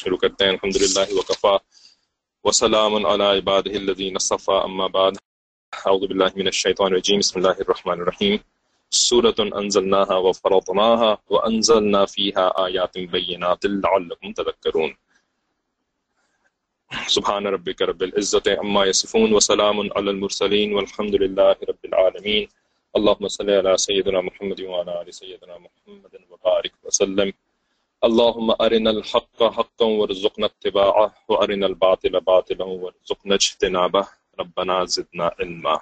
شروع کرتے ہیں الحمد للہ وقفا وسلام علی عباد الذین صفا اما بعد اعوذ باللہ من الشیطان الرجیم بسم اللہ الرحمن الرحیم سورة انزلناها وفرضناها وانزلنا فيها آیات بینات لعلکم تذکرون سبحان ربک رب العزت اما یصفون وسلام علی المرسلین والحمد للہ رب العالمین اللهم صل على سيدنا محمد وعلى ال سيدنا محمد وبارك وسلم. اللهم ارنا الحق حقا وارزقنا اتباعه وارنا الباطل باطلا وارزقنا اجتنابه. ربنا زدنا علما.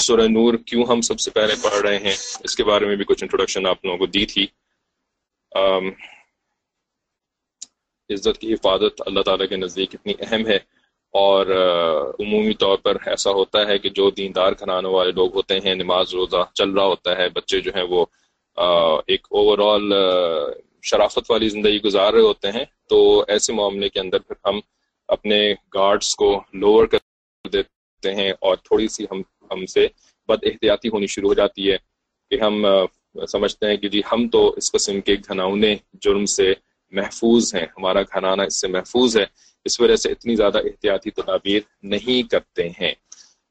سورہ نور کیوں ہم سب سے پہلے پڑھ رہے ہیں؟ اس کے بارے میں بھی کچھ انٹروڈکشن آپ لوگوں کو دی تھی۔ عزت کی حفاظت اللہ تعالیٰ کے نزدیک اتنی اہم ہے۔ اور عمومی طور پر ایسا ہوتا ہے کہ جو دیندار کھنانے والے لوگ ہوتے ہیں، نماز روزہ چل رہا ہوتا ہے، بچے جو ہیں وہ ایک اوور آل شرافت والی زندگی گزار رہے ہوتے ہیں، تو ایسے معاملے کے اندر پھر ہم اپنے گارڈز کو لوور کر دیتے ہیں اور تھوڑی سی ہم ہم سے بد احتیاطی ہونی شروع ہو جاتی ہے کہ ہم سمجھتے ہیں کہ جی ہم تو اس قسم کے گھناؤنے جرم سے محفوظ ہیں، ہمارا گھنانا اس سے محفوظ ہے، اس وجہ سے اتنی زیادہ احتیاطی تدابیر نہیں کرتے ہیں۔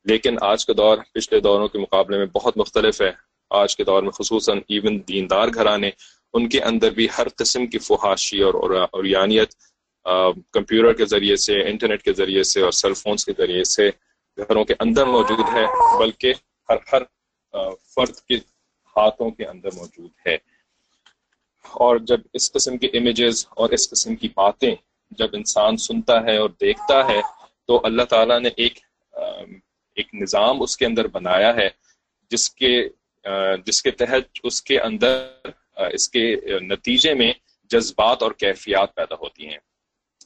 لیکن آج کا دور پچھلے دوروں کے مقابلے میں بہت مختلف ہے۔ آج کے دور میں خصوصاً ایون دیندار گھرانے، ان کے اندر بھی ہر قسم کی فحاشی اور اوریانیت کمپیوٹر کے ذریعے سے، انٹرنیٹ کے ذریعے سے اور سیل فونس کے ذریعے سے گھروں کے اندر موجود ہے، بلکہ ہر ہر فرد کے ہاتھوں کے اندر موجود ہے۔ اور جب اس قسم کے امیجز اور اس قسم کی باتیں جب انسان سنتا ہے اور دیکھتا ہے، تو اللہ تعالیٰ نے ایک ایک نظام اس کے اندر بنایا ہے، جس کے جس کے تحت اس کے اندر اس کے نتیجے میں جذبات اور کیفیات پیدا ہوتی ہیں۔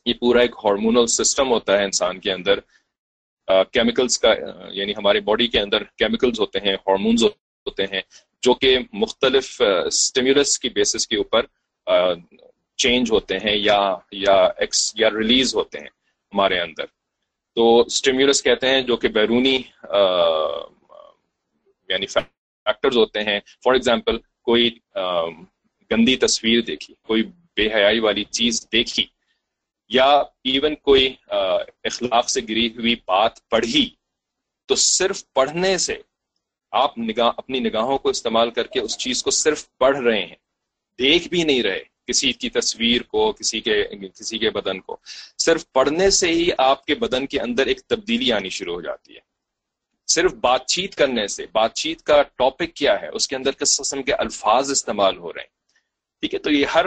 یہ پورا ایک ہارمونل سسٹم ہوتا ہے انسان کے اندر۔ کیمیکلز کا یعنی ہمارے باڈی کے اندر کیمیکلز ہوتے ہیں ہارمونز ہوتے ہیں، جو کہ مختلف اسٹیمولس کی بیسس کے اوپر چینج ہوتے ہیں یا یا ایکس یا ریلیز ہوتے ہیں ہمارے اندر۔ تو اسٹیمولس کہتے ہیں جو کہ بیرونی یعنی فیکٹرز ہوتے ہیں. فار ایگزامپل کوئی گندی تصویر دیکھی، کوئی بے حیائی والی چیز دیکھی، یا ایون کوئی اخلاق سے گری ہوئی بات پڑھی، تو صرف پڑھنے سے آپ نگاہ، اپنی نگاہوں کو استعمال کر کے اس چیز کو صرف پڑھ رہے ہیں، دیکھ بھی نہیں رہے کسی کی تصویر کو، کسی کے کسی کے بدن کو۔ صرف پڑھنے سے ہی آپ کے بدن کے اندر ایک تبدیلی آنی شروع ہو جاتی ہے۔ صرف بات چیت کرنے سے، بات چیت کا ٹاپک کیا ہے، اس کے اندر کس قسم کے الفاظ استعمال ہو رہے ہیں۔ ٹھیک ہے؟ تو یہ ہر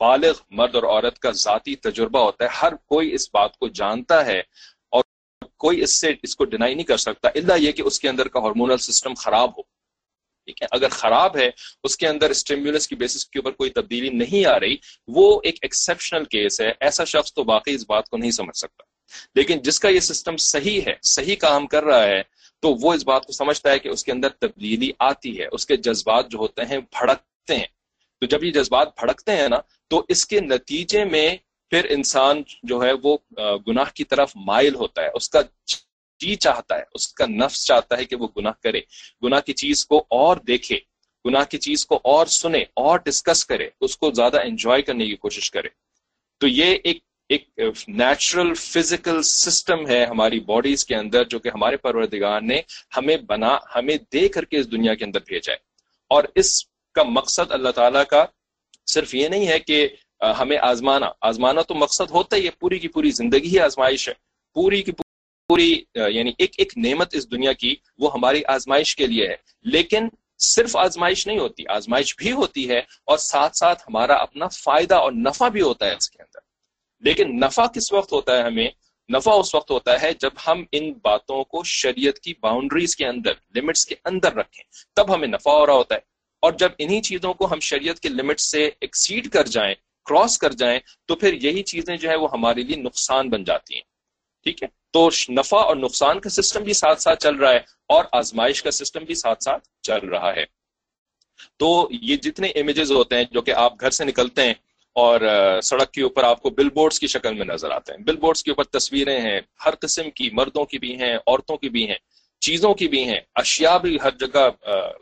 بالغ مرد اور عورت کا ذاتی تجربہ ہوتا ہے۔ ہر کوئی اس بات کو جانتا ہے اور کوئی اس سے اس کو ڈینائی نہیں کر سکتا۔ اللہ یہ کہ اس کے اندر کا ہارمونل سسٹم خراب ہو۔ ٹھیک ہے؟ اگر خراب ہے، اس کے اندر اسٹیمولس کی بیسس کے اوپر کوئی تبدیلی نہیں آ رہی، وہ ایک ایکسیپشنل کیس ہے۔ ایسا شخص تو باقی اس بات کو نہیں سمجھ سکتا۔ لیکن جس کا یہ سسٹم صحیح ہے، صحیح کام کر رہا ہے، تو وہ اس بات کو سمجھتا ہے کہ اس کے اندر تبدیلی آتی ہے، اس کے جذبات جو ہوتے ہیں بھڑکتے ہیں۔ تو جب یہ جذبات بھڑکتے ہیں نا، تو اس کے نتیجے میں پھر انسان جو ہے وہ گناہ کی طرف مائل ہوتا ہے۔ اس کا جی چاہتا ہے، اس کا نفس چاہتا ہے کہ وہ گناہ کرے۔ گناہ کی چیز کو اور دیکھے، گناہ کی چیز کو اور سنے اور ڈسکس کرے، اس کو زیادہ انجوائے کرنے کی کوشش کرے۔ تو یہ ایک ایک نیچرل فزیکل سسٹم ہے ہماری باڈیز کے اندر جو کہ ہمارے پروردگار نے ہمیں بنا، ہمیں دے کر کے اس دنیا کے اندر بھیجا ہے۔ اور اس کا مقصد اللہ تعالیٰ کا صرف یہ نہیں ہے کہ ہمیں آزمانا۔ آزمانا تو مقصد ہوتا ہے یہ پوری کی پوری زندگی ہی آزمائش ہے۔ پوری کی پوری یعنی ایک ایک نعمت اس دنیا کی وہ ہماری آزمائش کے لیے ہے۔ لیکن صرف آزمائش نہیں ہوتی، آزمائش بھی ہوتی ہے اور ساتھ ساتھ ہمارا اپنا فائدہ اور نفع بھی ہوتا ہے اس کے اندر۔ لیکن نفع کس وقت ہوتا ہے ہمیں؟ نفع اس وقت ہوتا ہے جب ہم ان باتوں کو شریعت کی باؤنڈریز کے اندر لمٹس کے اندر رکھیں۔ تب ہمیں نفع ہو رہا ہوتا ہے۔ اور جب انہی چیزوں کو ہم شریعت کے لمٹ سے ایکسیڈ کر جائیں کراس کر جائیں، تو پھر یہی چیزیں جو ہے وہ ہمارے لیے نقصان بن جاتی ہیں۔ ٹھیک ہے؟ تو نفع اور نقصان کا سسٹم بھی ساتھ ساتھ چل رہا ہے اور آزمائش کا سسٹم بھی ساتھ ساتھ چل رہا ہے۔ تو یہ جتنے امیجز ہوتے ہیں جو کہ آپ گھر سے نکلتے ہیں اور سڑک کے اوپر آپ کو بل بورڈز کی شکل میں نظر آتے ہیں۔ بل بورڈز کے اوپر تصویریں ہیں، ہر قسم کی مردوں کی بھی ہیں، عورتوں کی بھی ہیں، چیزوں کی بھی ہیں، اشیاء بھی ہر جگہ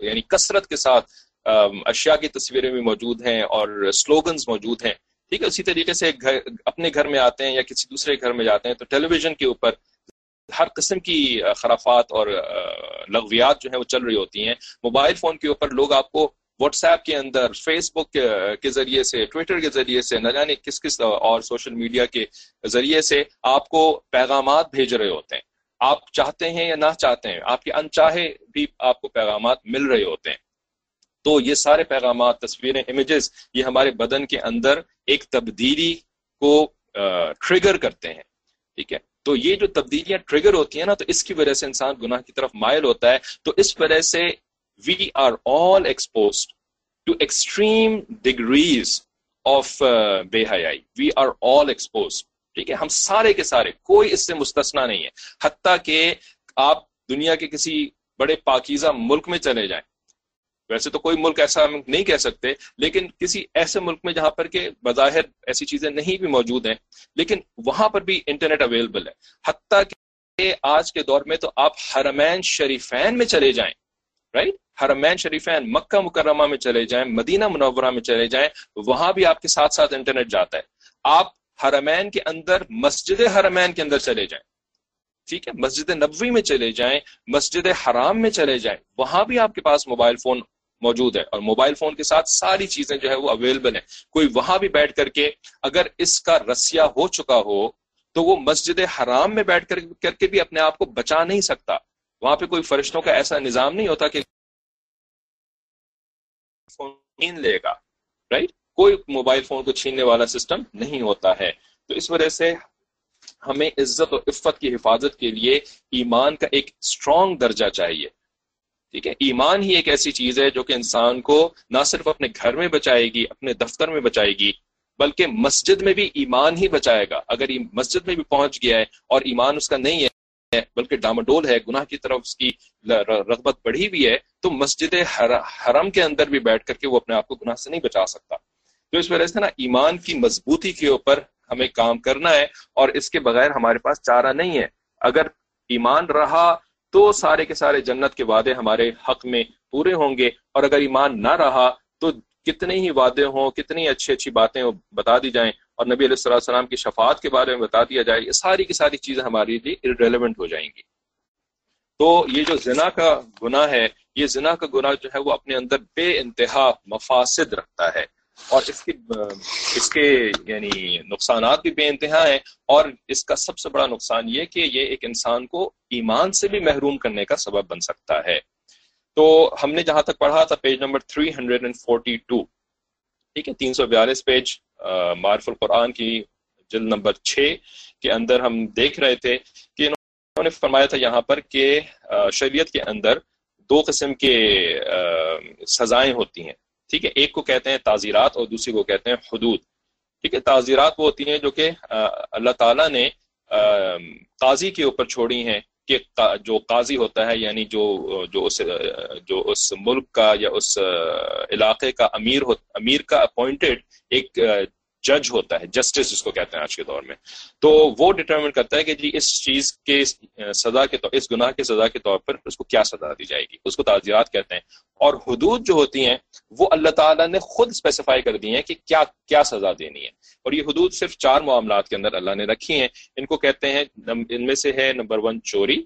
یعنی کثرت کے ساتھ اشیاء کی تصویریں بھی موجود ہیں اور سلوگنز موجود ہیں۔ ٹھیک ہے، اسی طریقے سے گھر، اپنے گھر میں آتے ہیں یا کسی دوسرے گھر میں جاتے ہیں تو ٹیلی ویژن کے اوپر ہر قسم کی خرافات اور لغویات جو ہیں وہ چل رہی ہوتی ہیں۔ موبائل فون کے اوپر لوگ آپ کو واٹس ایپ کے اندر، فیس بک کے ذریعے سے، ٹویٹر کے ذریعے سے، نہ جانے کس کس اور سوشل میڈیا کے ذریعے سے آپ کو پیغامات بھیج رہے ہوتے ہیں۔ آپ چاہتے ہیں یا نہ چاہتے ہیں، آپ کے انچاہے بھی آپ کو پیغامات مل رہے ہوتے ہیں۔ تو یہ سارے پیغامات، تصویریں امیجز یہ ہمارے بدن کے اندر ایک تبدیلی کو ٹریگر کرتے ہیں۔ ٹھیک ہے؟ تو یہ جو تبدیلیاں ٹریگر ہوتی ہیں نا، تو اس کی وجہ سے انسان گناہ کی طرف مائل ہوتا ہے۔ تو اس وجہ سے we are all exposed to extreme degrees of بے حیائی. وی آر آل ایکسپوز ٹھیک ہے؟ ہم سارے کے سارے، کوئی اس سے مستثنا نہیں ہے. حتیٰ کہ آپ دنیا کے کسی بڑے پاکیزہ ملک میں چلے جائیں. ویسے تو کوئی ملک ایسا ہم نہیں کہہ سکتے، لیکن کسی ایسے ملک میں جہاں پر کہ بظاہر ایسی چیزیں نہیں بھی موجود ہیں، لیکن وہاں پر بھی انٹرنیٹ اویلیبل ہے. حتیٰ کہ آج کے دور میں تو آپ حرمین شریفین میں چلے جائیں. رائٹ حرمین شریفین مکہ مکرمہ میں چلے جائیں مدینہ منورہ میں چلے جائیں، وہاں بھی آپ کے ساتھ ساتھ انٹرنیٹ جاتا ہے۔ آپ حرمین کے اندر، مسجد حرمین کے اندر چلے جائیں۔ ٹھیک ہے؟ مسجد نبوی میں چلے جائیں، مسجد حرام میں چلے جائیں۔ وہاں بھی آپ کے پاس موبائل فون موجود ہے اور موبائل فون کے ساتھ ساری چیزیں جو ہے وہ اویلیبل ہیں۔ کوئی وہاں بھی بیٹھ کر کے اگر اس کا رسیا ہو چکا ہو، تو وہ مسجد حرام میں بیٹھ کر کر کے بھی اپنے آپ کو بچا نہیں سکتا۔ وہاں پہ کوئی فرشتوں کا ایسا نظام نہیں ہوتا کہ فون لے گا رائٹ کوئی موبائل فون کو چھیننے والا سسٹم نہیں ہوتا ہے۔ تو اس وجہ سے ہمیں عزت اور عفت کی حفاظت کے لیے ایمان کا ایک اسٹرانگ درجہ چاہیے۔ ٹھیک ہے؟ ایمان ہی ایک ایسی چیز ہے جو کہ انسان کو نہ صرف اپنے گھر میں بچائے گی، اپنے دفتر میں بچائے گی، بلکہ مسجد میں بھی ایمان ہی بچائے گا۔ اگر مسجد میں بھی پہنچ گیا ہے اور ایمان اس کا نہیں ہے بلکہ ڈامڈول ہے، گناہ کی طرف اس کی رغبت بڑھی ہوئی ہے، تو مسجد حرم کے اندر بھی بیٹھ کر کے وہ اپنے آپ کو گناہ سے نہیں بچا سکتا۔ تو اس وجہ سے نا، ایمان کی مضبوطی کے اوپر ہمیں کام کرنا ہے اور اس کے بغیر ہمارے پاس چارہ نہیں ہے۔ اگر ایمان رہا تو سارے کے سارے جنت کے وعدے ہمارے حق میں پورے ہوں گے۔ اور اگر ایمان نہ رہا تو کتنے ہی وعدے ہوں، کتنی اچھی اچھی باتیں بتا دی جائیں۔ اور نبی علیہ السلام السلام کی شفاعت کے بارے میں بتا دیا جائے، یہ ساری کی ساری چیزیں ہمارے لیے ریلیونٹ ہو جائیں گی۔ تو یہ جو زنا کا گناہ ہے، یہ زنا کا گناہ جو ہے وہ اپنے اندر بے انتہا مفاسد رکھتا ہے اور اس کی، اس کے یعنی نقصانات بھی بے انتہا ہیں اور اس کا سب سے بڑا نقصان یہ کہ یہ ایک انسان کو ایمان سے بھی محروم کرنے کا سبب بن سکتا ہے۔ تو ہم نے جہاں تک پڑھا تھا، پیج نمبر 342 ٹھیک ہے، تین سو بیالیس پیج۔ معرف القرآن کی جلد نمبر چھ کے اندر ہم دیکھ رہے تھے کہ انہوں نے فرمایا تھا یہاں پر کہ شریعت کے اندر دو قسم کے سزائیں ہوتی ہیں۔ ٹھیک ہے؟ ایک کو کہتے ہیں تعزیرات اور دوسری کو کہتے ہیں حدود۔ ٹھیک ہے؟ تعزیرات وہ ہوتی ہیں جو کہ اللہ تعالیٰ نے قاضی کے اوپر چھوڑی ہیں۔ کہ جو قاضی ہوتا ہے یعنی جو جو اس جو اس ملک کا یا اس علاقے کا امیر امیر کا اپوائنٹڈ ایک جج ہوتا ہے جسٹس جس کو کہتے ہیں آج کے دور میں۔ تو وہ ڈٹرمن کرتا ہے کہ جی اس چیز کے، سزا کے طور اس گناہ کے سزا کے طور پر اس کو کیا سزا دی جائے گی؟ اس کو تعزیرات کہتے ہیں۔ اور حدود جو ہوتی ہیں، وہ اللہ تعالیٰ نے خود اسپیسیفائی کر دی ہیں کہ کیا کیا سزا دینی ہے۔ اور یہ حدود صرف چار معاملات کے اندر اللہ نے رکھی ہیں۔ ان کو کہتے ہیں ان میں سے ہے نمبر ون، چوری۔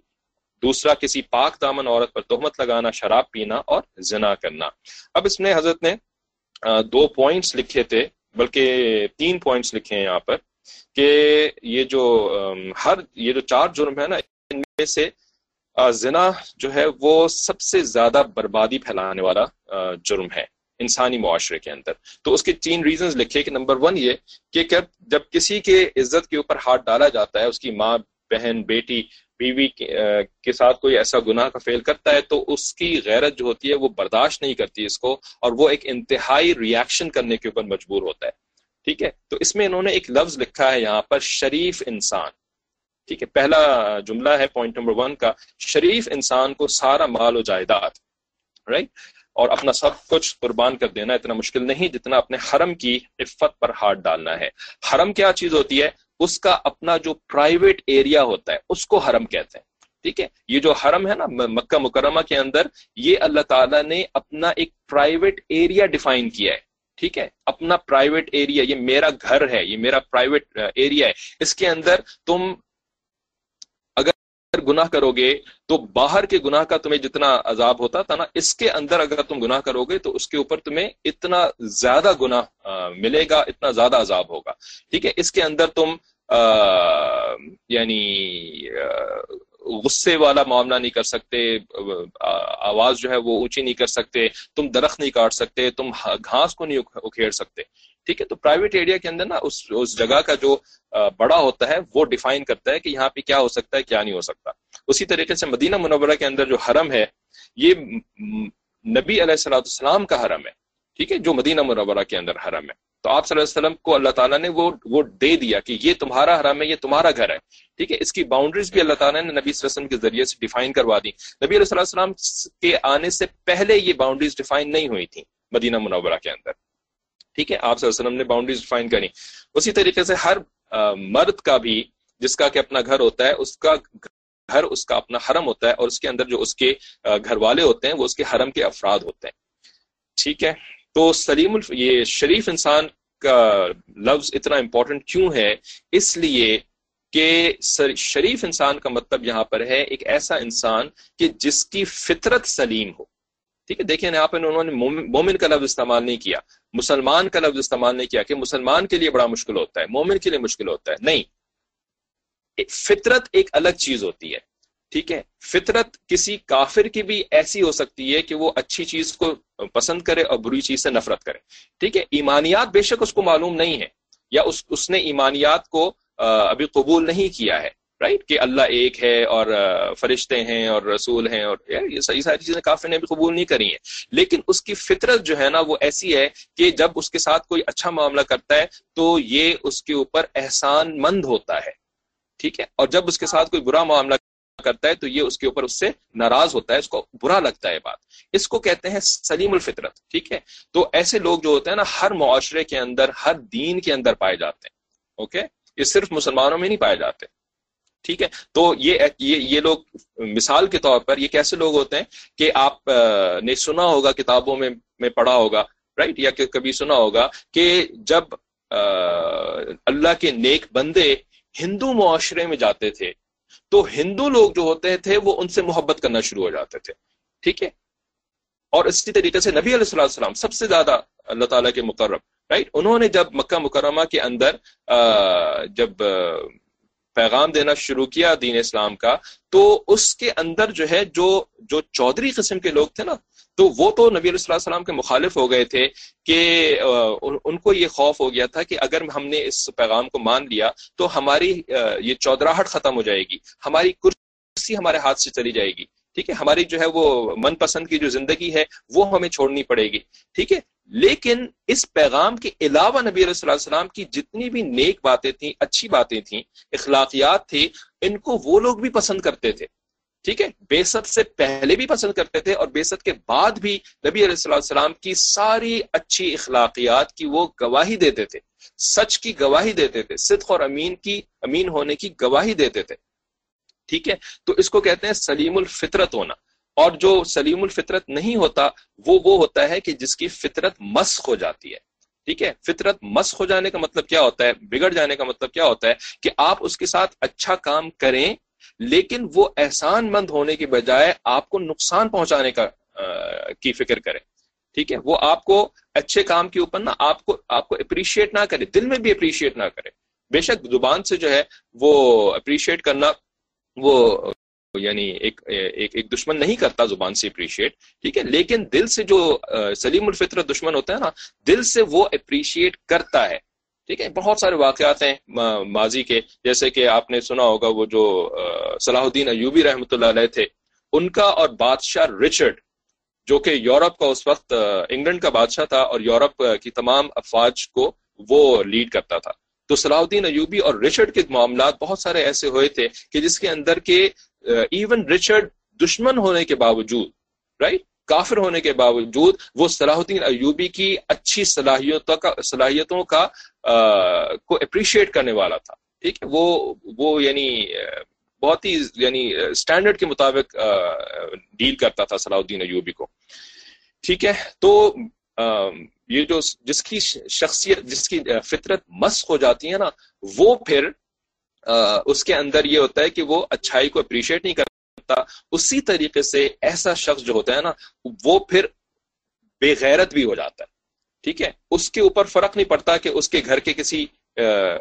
دوسرا، کسی پاک دامن عورت پر تہمت لگانا، شراب پینا اور زنا کرنا۔ اب اس میں حضرت نے دو پوائنٹس لکھے تھے۔ بلکہ تین پوائنٹس لکھے ہیں یہاں پر کہ یہ جو ہر یہ جو چار جرم ہے نا، ان میں سے زنا جو ہے وہ سب سے زیادہ بربادی پھیلانے والا جرم ہے انسانی معاشرے کے اندر۔ تو اس کے تین ریزنز لکھے کہ نمبر ون یہ کہ جب کسی کے عزت کے اوپر ہاتھ ڈالا جاتا ہے، اس کی ماں، بہن، بیٹی بیوی کے ساتھ کوئی ایسا گناہ کا فیل کرتا ہے تو اس کی غیرت جو ہوتی ہے وہ برداشت نہیں کرتی اس کو اور وہ ایک انتہائی ریاکشن کرنے کے اوپر مجبور ہوتا ہے۔ ٹھیک ہے؟ تو اس میں انہوں نے ایک لفظ لکھا ہے یہاں پر، شریف انسان۔ ٹھیک ہے؟ پہلا جملہ ہے پوائنٹ نمبر ون کا۔ شریف انسان کو سارا مال و جائیداد رائٹ اور اپنا سب کچھ قربان کر دینا اتنا مشکل نہیں جتنا اپنے حرم کی عفت پر ہاتھ ڈالنا ہے۔ حرم کیا چیز ہوتی ہے؟ اس کا اپنا جو پرائیویٹ ایریا ہوتا ہے، اس کو حرم کہتے ہیں۔ ٹھیک ہے؟ یہ جو حرم ہے نا مکہ مکرمہ کے اندر، یہ اللہ تعالیٰ نے اپنا ایک پرائیویٹ ایریا ڈیفائن کیا ہے۔ ٹھیک ہے؟ اپنا پرائیویٹ ایریا یہ میرا گھر ہے، یہ میرا پرائیویٹ ایریا ہے۔ اس کے اندر تم اندر گناہ کرو گے تو باہر کے گناہ کا تمہیں جتنا عذاب ہوتا تھا نا اس کے اندر اگر تم گناہ کرو گے تو اس کے اوپر تمہیں اتنا زیادہ گناہ ملے گا، اتنا زیادہ عذاب ہوگا۔ ٹھیک ہے؟ اس کے اندر تم یعنی غصے والا معاملہ نہیں کر سکتے آواز جو ہے وہ اونچی نہیں کر سکتے، تم درخت نہیں کاٹ سکتے، تم گھاس کو نہیں اکھیڑ سکتے۔ ٹھیک ہے؟ تو پرائیویٹ ایریا کے اندر نا، اس اس جگہ کا جو بڑا ہوتا ہے، وہ ڈیفائن کرتا ہے کہ یہاں پہ کیا ہو سکتا ہے، کیا نہیں ہو سکتا۔ اسی طریقے سے مدینہ منورہ کے اندر جو حرم ہے، یہ نبی علیہ السلام کا حرم ہے۔ ٹھیک ہے؟ جو مدینہ منورہ کے اندر حرم ہے۔ تو آپ صلی اللہ علیہ وسلم کو اللہ تعالیٰ نے وہ وہ دے دیا کہ یہ تمہارا حرم ہے، یہ تمہارا گھر ہے۔ ٹھیک ہے؟ اس کی باؤنڈریز بھی اللہ تعالیٰ نے نبی صلی اللہ علیہ وسلم کے ذریعے سے ڈیفائن کروا دی۔ نبی علیہ السلام کے آنے سے پہلے یہ باؤنڈریز ڈیفائن نہیں ہوئی تھی مدینہ منورہ کے اندر۔ ٹھیک ہے؟ آپ صلی اللہ علیہ وسلم نے باؤنڈریز ڈیفائن کری۔ اسی طریقے سے ہر مرد کا بھی جس کا کہ اپنا گھر ہوتا ہے، اس کا گھر، اس کا اپنا حرم ہوتا ہے اور اس کے اندر جو اس کے گھر والے ہوتے ہیں، وہ اس کے حرم کے افراد ہوتے ہیں۔ ٹھیک ہے؟ تو سلیم الف، یہ شریف انسان کا لفظ اتنا امپورٹنٹ کیوں ہے؟ اس لیے کہ شریف انسان کا مطلب یہاں پر ہے ایک ایسا انسان کہ جس کی فطرت سلیم ہو۔ ٹھیک ہے؟ دیکھیں یہاں پہ انہوں نے مومن کا لفظ استعمال نہیں کیا۔ مسلمان کا لفظ استعمال نہیں کیا کہ مسلمان کے لیے بڑا مشکل ہوتا ہے، مومن کے لیے مشکل ہوتا ہے۔ نہیں، فطرت ایک الگ چیز ہوتی ہے۔ ٹھیک ہے، فطرت کسی کافر کی بھی ایسی ہو سکتی ہے کہ وہ اچھی چیز کو پسند کرے اور بری چیز سے نفرت کرے۔ ٹھیک ہے، ایمانیات بے شک اس کو معلوم نہیں ہے، یا اس اس نے ایمانیات کو ابھی قبول نہیں کیا ہے رائٹ کہ اللہ ایک ہے اور فرشتے ہیں اور رسول ہیں اور یہ صحیح ساری چیزیں کافی نے بھی قبول نہیں کری ہیں۔ لیکن اس کی فطرت جو ہے نا، وہ ایسی ہے کہ جب اس کے ساتھ کوئی اچھا معاملہ کرتا ہے تو یہ اس کے اوپر احسان مند ہوتا ہے۔ ٹھیک ہے، اور جب اس کے ساتھ کوئی برا معاملہ کرتا ہے تو یہ اس کے اوپر اس سے ناراض ہوتا ہے اس کو برا لگتا ہے بات۔ اس کو کہتے ہیں سلیم الفطرت ٹھیک ہے؟ تو ایسے لوگ جو ہوتے ہیں نا ہر معاشرے کے اندر ہر دین کے اندر پائے جاتے ہیں اوکے؟ یہ صرف مسلمانوں میں نہیں پائے جاتے ٹھیک ہے؟ تو یہ یہ, یہ لوگ مثال کے طور پر یہ کیسے لوگ ہوتے ہیں کہ آپ نے سنا ہوگا کتابوں میں میں پڑھا ہوگا رائٹ؟ یا کہ کبھی سنا ہوگا کہ جب اللہ کے نیک بندے ہندو معاشرے میں جاتے تھے تو ہندو لوگ جو ہوتے تھے وہ ان سے محبت کرنا شروع ہو جاتے تھے۔ ٹھیک ہے؟ اور اسی طریقے سے نبی علیہ السلام سب سے زیادہ اللہ تعالیٰ کے مقرب رائٹ انہوں نے جب مکہ مکرمہ کے اندر جب پیغام دینا شروع کیا دین اسلام کا، تو اس کے اندر جو ہے جو جو چودھری قسم کے لوگ تھے نا تو وہ تو نبی علیہ السلام کے مخالف ہو گئے تھے کہ ان کو یہ خوف ہو گیا تھا کہ اگر ہم نے اس پیغام کو مان لیا تو ہماری یہ چودراہٹ ختم ہو جائے گی، ہماری کرسی ہمارے ہاتھ سے چلی جائے گی، ٹھیک ہے؟ ہماری جو ہے وہ من پسند کی جو زندگی ہے وہ ہمیں چھوڑنی پڑے گی، ٹھیک ہے؟ لیکن اس پیغام کے علاوہ نبی علیہ السلام کی جتنی بھی نیک باتیں تھیں، اچھی باتیں تھیں، اخلاقیات تھی ان کو وہ لوگ بھی پسند کرتے تھے۔ ٹھیک ہے؟ بے ست سے پہلے بھی پسند کرتے تھے اور بے ست کے بعد بھی نبی علیہ السلام کی ساری اچھی اخلاقیات کی وہ گواہی دیتے تھے۔ سچ کی گواہی دیتے تھے، صدق اور امین کی، امین ہونے کی گواہی دیتے تھے۔ ٹھیک ہے؟ تو اس کو کہتے ہیں سلیم الفطرت ہونا۔ اور جو سلیم الفطرت نہیں ہوتا، وہ وہ ہوتا ہے کہ جس کی فطرت مسخ ہو جاتی ہے۔ ٹھیک ہے؟ فطرت مسخ ہو جانے کا مطلب کیا ہوتا ہے؟ بگڑ جانے کا مطلب کیا ہوتا ہے؟ کہ آپ اس کے ساتھ اچھا کام کریں لیکن وہ احسان مند ہونے کی بجائے آپ کو نقصان پہنچانے کا کی فکر کرے، ٹھیک ہے؟ وہ آپ کو اچھے کام کے اوپر نا آپ کو آپ کو اپریشیٹ نہ کرے، دل میں بھی اپریشیٹ نہ کرے۔ بے شک زبان سے جو ہے وہ اپریشیٹ کرنا وہ یعنی ایک ایک ایک دشمن نہیں کرتا زبان سے اپریشیٹ ٹھیک ہے؟ لیکن دل سے جو سلیم الفطرت دشمن ہوتا ہے نا، دل سے وہ اپریشیٹ کرتا ہے۔ ٹھیک ہے، بہت سارے واقعات ہیں ماضی کے۔ جیسے کہ آپ نے سنا ہوگا، وہ جو صلاح الدین ایوبی رحمۃ اللہ علیہ تھے، ان کا اور بادشاہ رچرڈ، جو کہ یورپ کا اس وقت انگلینڈ کا بادشاہ تھا اور یورپ کی تمام افواج کو وہ لیڈ کرتا تھا۔ تو صلاح الدین ایوبی اور رچرڈ کے معاملات بہت سارے ایسے ہوئے تھے کہ جس کے اندر کے ایون رچرڈ دشمن ہونے کے باوجود رائٹ کافر ہونے کے باوجود، وہ صلاح الدین ایوبی کی اچھی صلاحیتوں کا صلاحیتوں کا کو اپریشیٹ کرنے والا تھا۔ ٹھیک ہے، وہ وہ یعنی بہت ہی یعنی اسٹینڈرڈ کے مطابق ڈیل کرتا تھا صلاح الدین ایوبی کو۔ ٹھیک ہے، تو یہ جو جس کی شخصیت، جس کی فطرت مسق ہو جاتی ہے نا، وہ پھر اس کے اندر یہ ہوتا ہے کہ وہ اچھائی کو اپریشیٹ نہیں کرتا۔ اسی طریقے سے ایسا شخص جو ہوتا ہے نا، وہ پھر بے غیرت بھی ہو جاتا ہے۔ ٹھیک ہے؟ اس کے اوپر فرق نہیں پڑتا کہ اس کے گھر کے کسی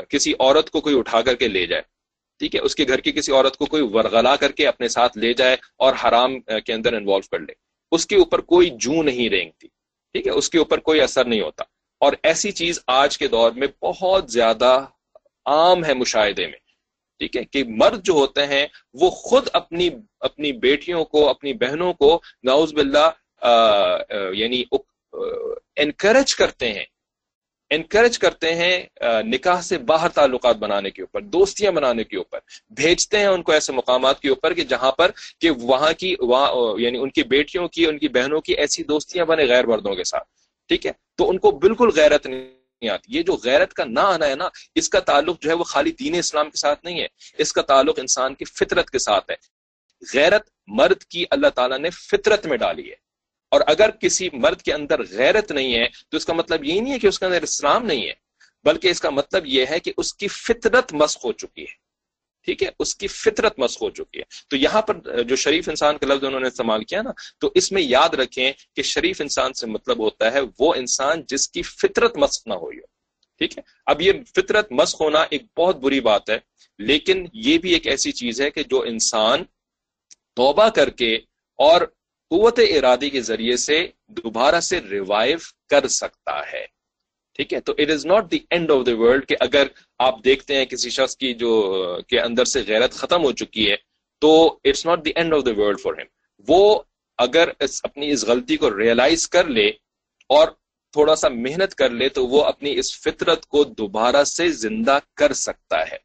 کسی عورت کو کوئی اٹھا کر کے لے جائے۔ ٹھیک ہے؟ اس کے گھر کی کسی عورت کو کوئی ورغلا کر کے اپنے ساتھ لے جائے اور حرام کے اندر انوالو کر لے۔ اس کے اوپر کوئی جو نہیں رینگتی۔ ٹھیک ہے؟ اس کے اوپر کوئی اثر نہیں ہوتا۔ اور ایسی چیز آج کے دور میں بہت زیادہ عام ہے مشاہدے میں۔ ٹھیک ہے؟ کہ مرد جو ہوتے ہیں، وہ خود اپنی اپنی بیٹیوں کو، اپنی بہنوں کو ناؤز باللہ یعنی انکریج کرتے ہیں انکریج کرتے ہیں نکاح سے باہر تعلقات بنانے کے اوپر، دوستیاں بنانے کے اوپر، بھیجتے ہیں ان کو ایسے مقامات کے اوپر کہ جہاں پر کہ وہاں کی، وہاں یعنی ان کی بیٹیوں کی، ان کی بہنوں کی ایسی دوستیاں بنے غیر مردوں کے ساتھ، ٹھیک ہے؟ تو ان کو بالکل غیرت نہیں آتی۔ یہ جو غیرت کا نہ آنا ہے نا، اس کا تعلق جو ہے وہ خالی دین اسلام کے ساتھ نہیں ہے، اس کا تعلق انسان کی فطرت کے ساتھ ہے۔ غیرت مرد کی اللہ تعالیٰ نے فطرت میں ڈالی ہے۔ اور اگر کسی مرد کے اندر غیرت نہیں ہے، تو اس کا مطلب یہ نہیں ہے کہ اس کے اندر اسلام نہیں ہے، بلکہ اس کا مطلب یہ ہے کہ اس کی فطرت مسخ ہو چکی ہے۔ ٹھیک ہے؟ اس کی فطرت مسخ ہو چکی ہے۔ تو یہاں پر جو شریف انسان کا لفظ انہوں نے استعمال کیا نا، تو اس میں یاد رکھیں کہ شریف انسان سے مطلب ہوتا ہے وہ انسان جس کی فطرت مسخ نہ ہوئی ہو۔ ٹھیک ہے؟ اب یہ فطرت مسخ ہونا ایک بہت بری بات ہے، لیکن یہ بھی ایک ایسی چیز ہے کہ جو انسان توبہ کر کے اور قوت ارادی کے ذریعے سے دوبارہ سے ریوائو کر سکتا ہے۔ ٹھیک ہے؟ تو it is not the end of the world کہ اگر آپ دیکھتے ہیں کسی شخص کی جو، کے اندر سے غیرت ختم ہو چکی ہے، تو it's not the end of the world for ہم وہ اگر اس، اپنی اس غلطی کو ریئلائز کر لے اور تھوڑا سا محنت کر لے، تو وہ اپنی اس فطرت کو دوبارہ سے زندہ کر سکتا ہے۔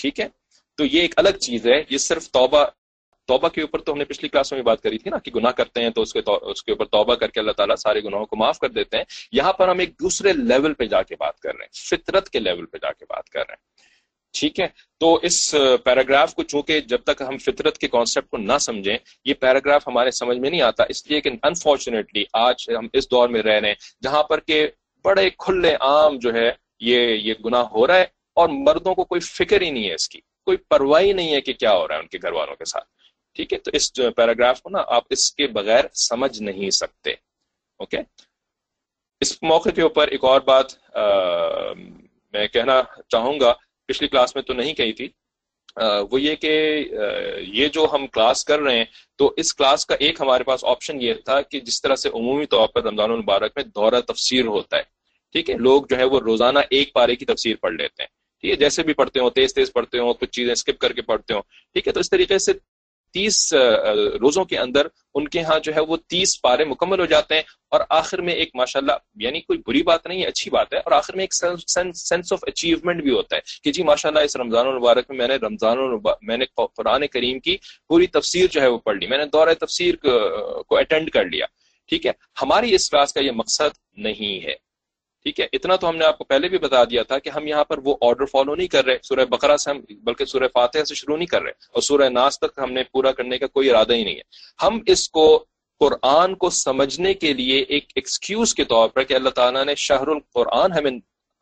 ٹھیک ہے؟ تو یہ ایک الگ چیز ہے، یہ صرف توبہ توبہ کے اوپر تو ہم نے پچھلی کلاس میں بات کری تھی نا کہ گناہ کرتے ہیں تو اس کے اس کے اوپر توبہ کر کے اللہ تعالیٰ سارے گناہوں کو معاف کر دیتے ہیں۔ یہاں پر ہم ایک دوسرے لیول پہ جا کے بات کر رہے ہیں۔ فطرت کے لیول پہ جا کے بات کر رہے ہیں۔ ٹھیک ہے؟ تو اس پیراگراف کو چونکہ جب تک ہم فطرت کے کانسیپٹ کو نہ سمجھیں، یہ پیراگراف ہمارے سمجھ میں نہیں آتا، اس لیے کہ انفارچونیٹلی آج ہم اس دور میں رہ رہے ہیں جہاں پر کہ بڑے کھلے عام جو ہے یہ یہ گناہ ہو رہا ہے اور مردوں کو کوئی فکر ہی نہیں ہے اس کی۔ کوئی پرواہی نہیں ہے کہ کیا ہو رہا ہے ان کے گھر والوں کے ساتھ۔ ٹھیک ہے؟ تو اس پیراگراف کو نا آپ اس کے بغیر سمجھ نہیں سکتے، اوکے؟ اس موقع کے اوپر ایک اور بات میں کہنا چاہوں گا، پچھلی کلاس میں تو نہیں کہی تھی وہ یہ کہ یہ جو ہم کلاس کر رہے ہیں، تو اس کلاس کا ایک ہمارے پاس آپشن یہ تھا کہ جس طرح سے عمومی طور پر رمضان المبارک میں دورہ تفسیر ہوتا ہے، ٹھیک ہے؟ لوگ جو ہے وہ روزانہ ایک پارے کی تفسیر پڑھ لیتے ہیں، ٹھیک ہے؟ جیسے بھی پڑھتے ہوں، تیز تیز پڑھتے ہوں، کچھ چیزیں اسکپ کر کے پڑھتے ہوں، ٹھیک ہے؟ تو اس طریقے سے تیس روزوں کے اندر ان کے ہاں جو ہے وہ تیس پارے مکمل ہو جاتے ہیں اور آخر میں ایک ماشاءاللہ یعنی کوئی بری بات نہیں ہے، اچھی بات ہے اور آخر میں ایک سینس آف اچیومنٹ بھی ہوتا ہے کہ جی ماشاءاللہ اس رمضان المبارک میں میں نے رمضان میں نے قرآن کریم کی پوری تفسیر جو ہے وہ پڑھ لی، میں نے دورہ تفسیر کو اٹینڈ کر لیا، ٹھیک ہے؟ ہماری اس کلاس کا یہ مقصد نہیں ہے۔ ٹھیک ہے؟ اتنا تو ہم نے آپ کو پہلے بھی بتا دیا تھا کہ ہم یہاں پر وہ آرڈر فالو نہیں کر رہے، سورہ بقرہ سے ہم بلکہ سورہ فاتحہ سے شروع نہیں کر رہے اور سورہ ناس تک ہم نے پورا کرنے کا کوئی ارادہ ہی نہیں ہے۔ ہم اس کو قرآن کو سمجھنے کے لیے ایک ایکسکیوز کے طور پر کہ اللہ تعالیٰ نے شہر القرآن ہمیں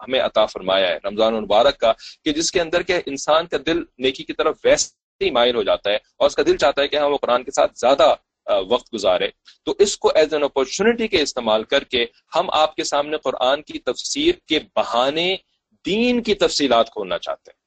ہمیں عطا فرمایا ہے، رمضان المبارک کا، کہ جس کے اندر کہ انسان کا دل نیکی کی طرف ویسے ہی مائل ہو جاتا ہے اور اس کا دل چاہتا ہے کہ ہم وہ قرآن کے ساتھ زیادہ وقت گزارے۔ تو اس کو ایز این اپرچونٹی کے استعمال کر کے ہم آپ کے سامنے قرآن کی تفسیر کے بہانے دین کی تفصیلات کھولنا چاہتے ہیں۔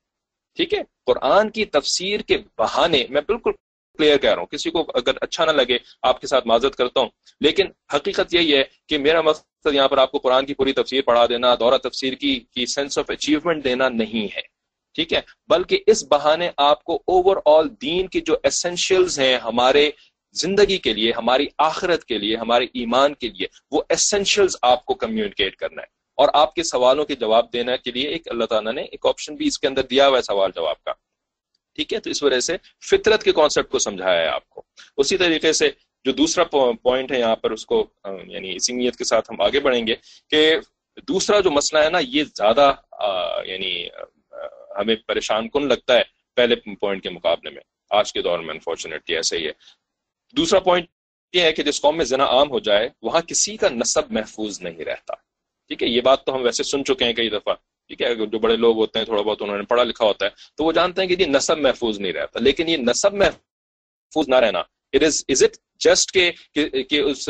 ٹھیک ہے؟ قرآن کی تفسیر کے بہانے، میں بالکل کلیئر کہہ رہا ہوں، کسی کو اگر اچھا نہ لگے، آپ کے ساتھ معذرت کرتا ہوں۔ لیکن حقیقت یہی ہے کہ میرا مقصد یہاں پر آپ کو قرآن کی پوری تفسیر پڑھا دینا، دورہ تفسیر کی کی سینس آف اچیومنٹ دینا نہیں ہے۔ ٹھیک ہے؟ بلکہ اس بہانے آپ کو اوور آل دین کی جو اسینشیلز ہیں، ہمارے زندگی کے لیے، ہماری آخرت کے لیے، ہمارے ایمان کے لیے وہ اسینشلز آپ کو کمیونیکیٹ کرنا ہے۔ اور آپ کے سوالوں کے جواب دینے کے لیے ایک اللہ تعالیٰ نے ایک آپشن بھی اس کے اندر دیا ہوا ہے سوال جواب کا۔ ٹھیک ہے؟ تو اس وجہ سے فطرت کے کانسیپٹ کو سمجھایا ہے آپ کو۔ اسی طریقے سے جو دوسرا پوائنٹ ہے یہاں پر، اس کو یعنی اسی نیت کے ساتھ ہم آگے بڑھیں گے کہ دوسرا جو مسئلہ ہے نا، یہ زیادہ یعنی ہمیں پریشان کن لگتا ہے پہلے پوائنٹ کے مقابلے میں۔ آج کے دور میں انفارچونیٹلی ایسا ہی ہے۔ دوسرا پوائنٹ یہ ہے کہ جس قوم میں زنا عام ہو جائے، وہاں کسی کا نصب محفوظ نہیں رہتا۔ ٹھیک ہے، یہ بات تو ہم ویسے سن چکے ہیں کئی دفعہ۔ ٹھیک ہے جو بڑے لوگ ہوتے ہیں، تھوڑا بہت انہوں نے پڑھا لکھا ہوتا ہے، تو وہ جانتے ہیں کہ یہ نصب محفوظ نہیں رہتا۔ لیکن یہ نصب محفوظ نہ رہنا it is is it just کہ اس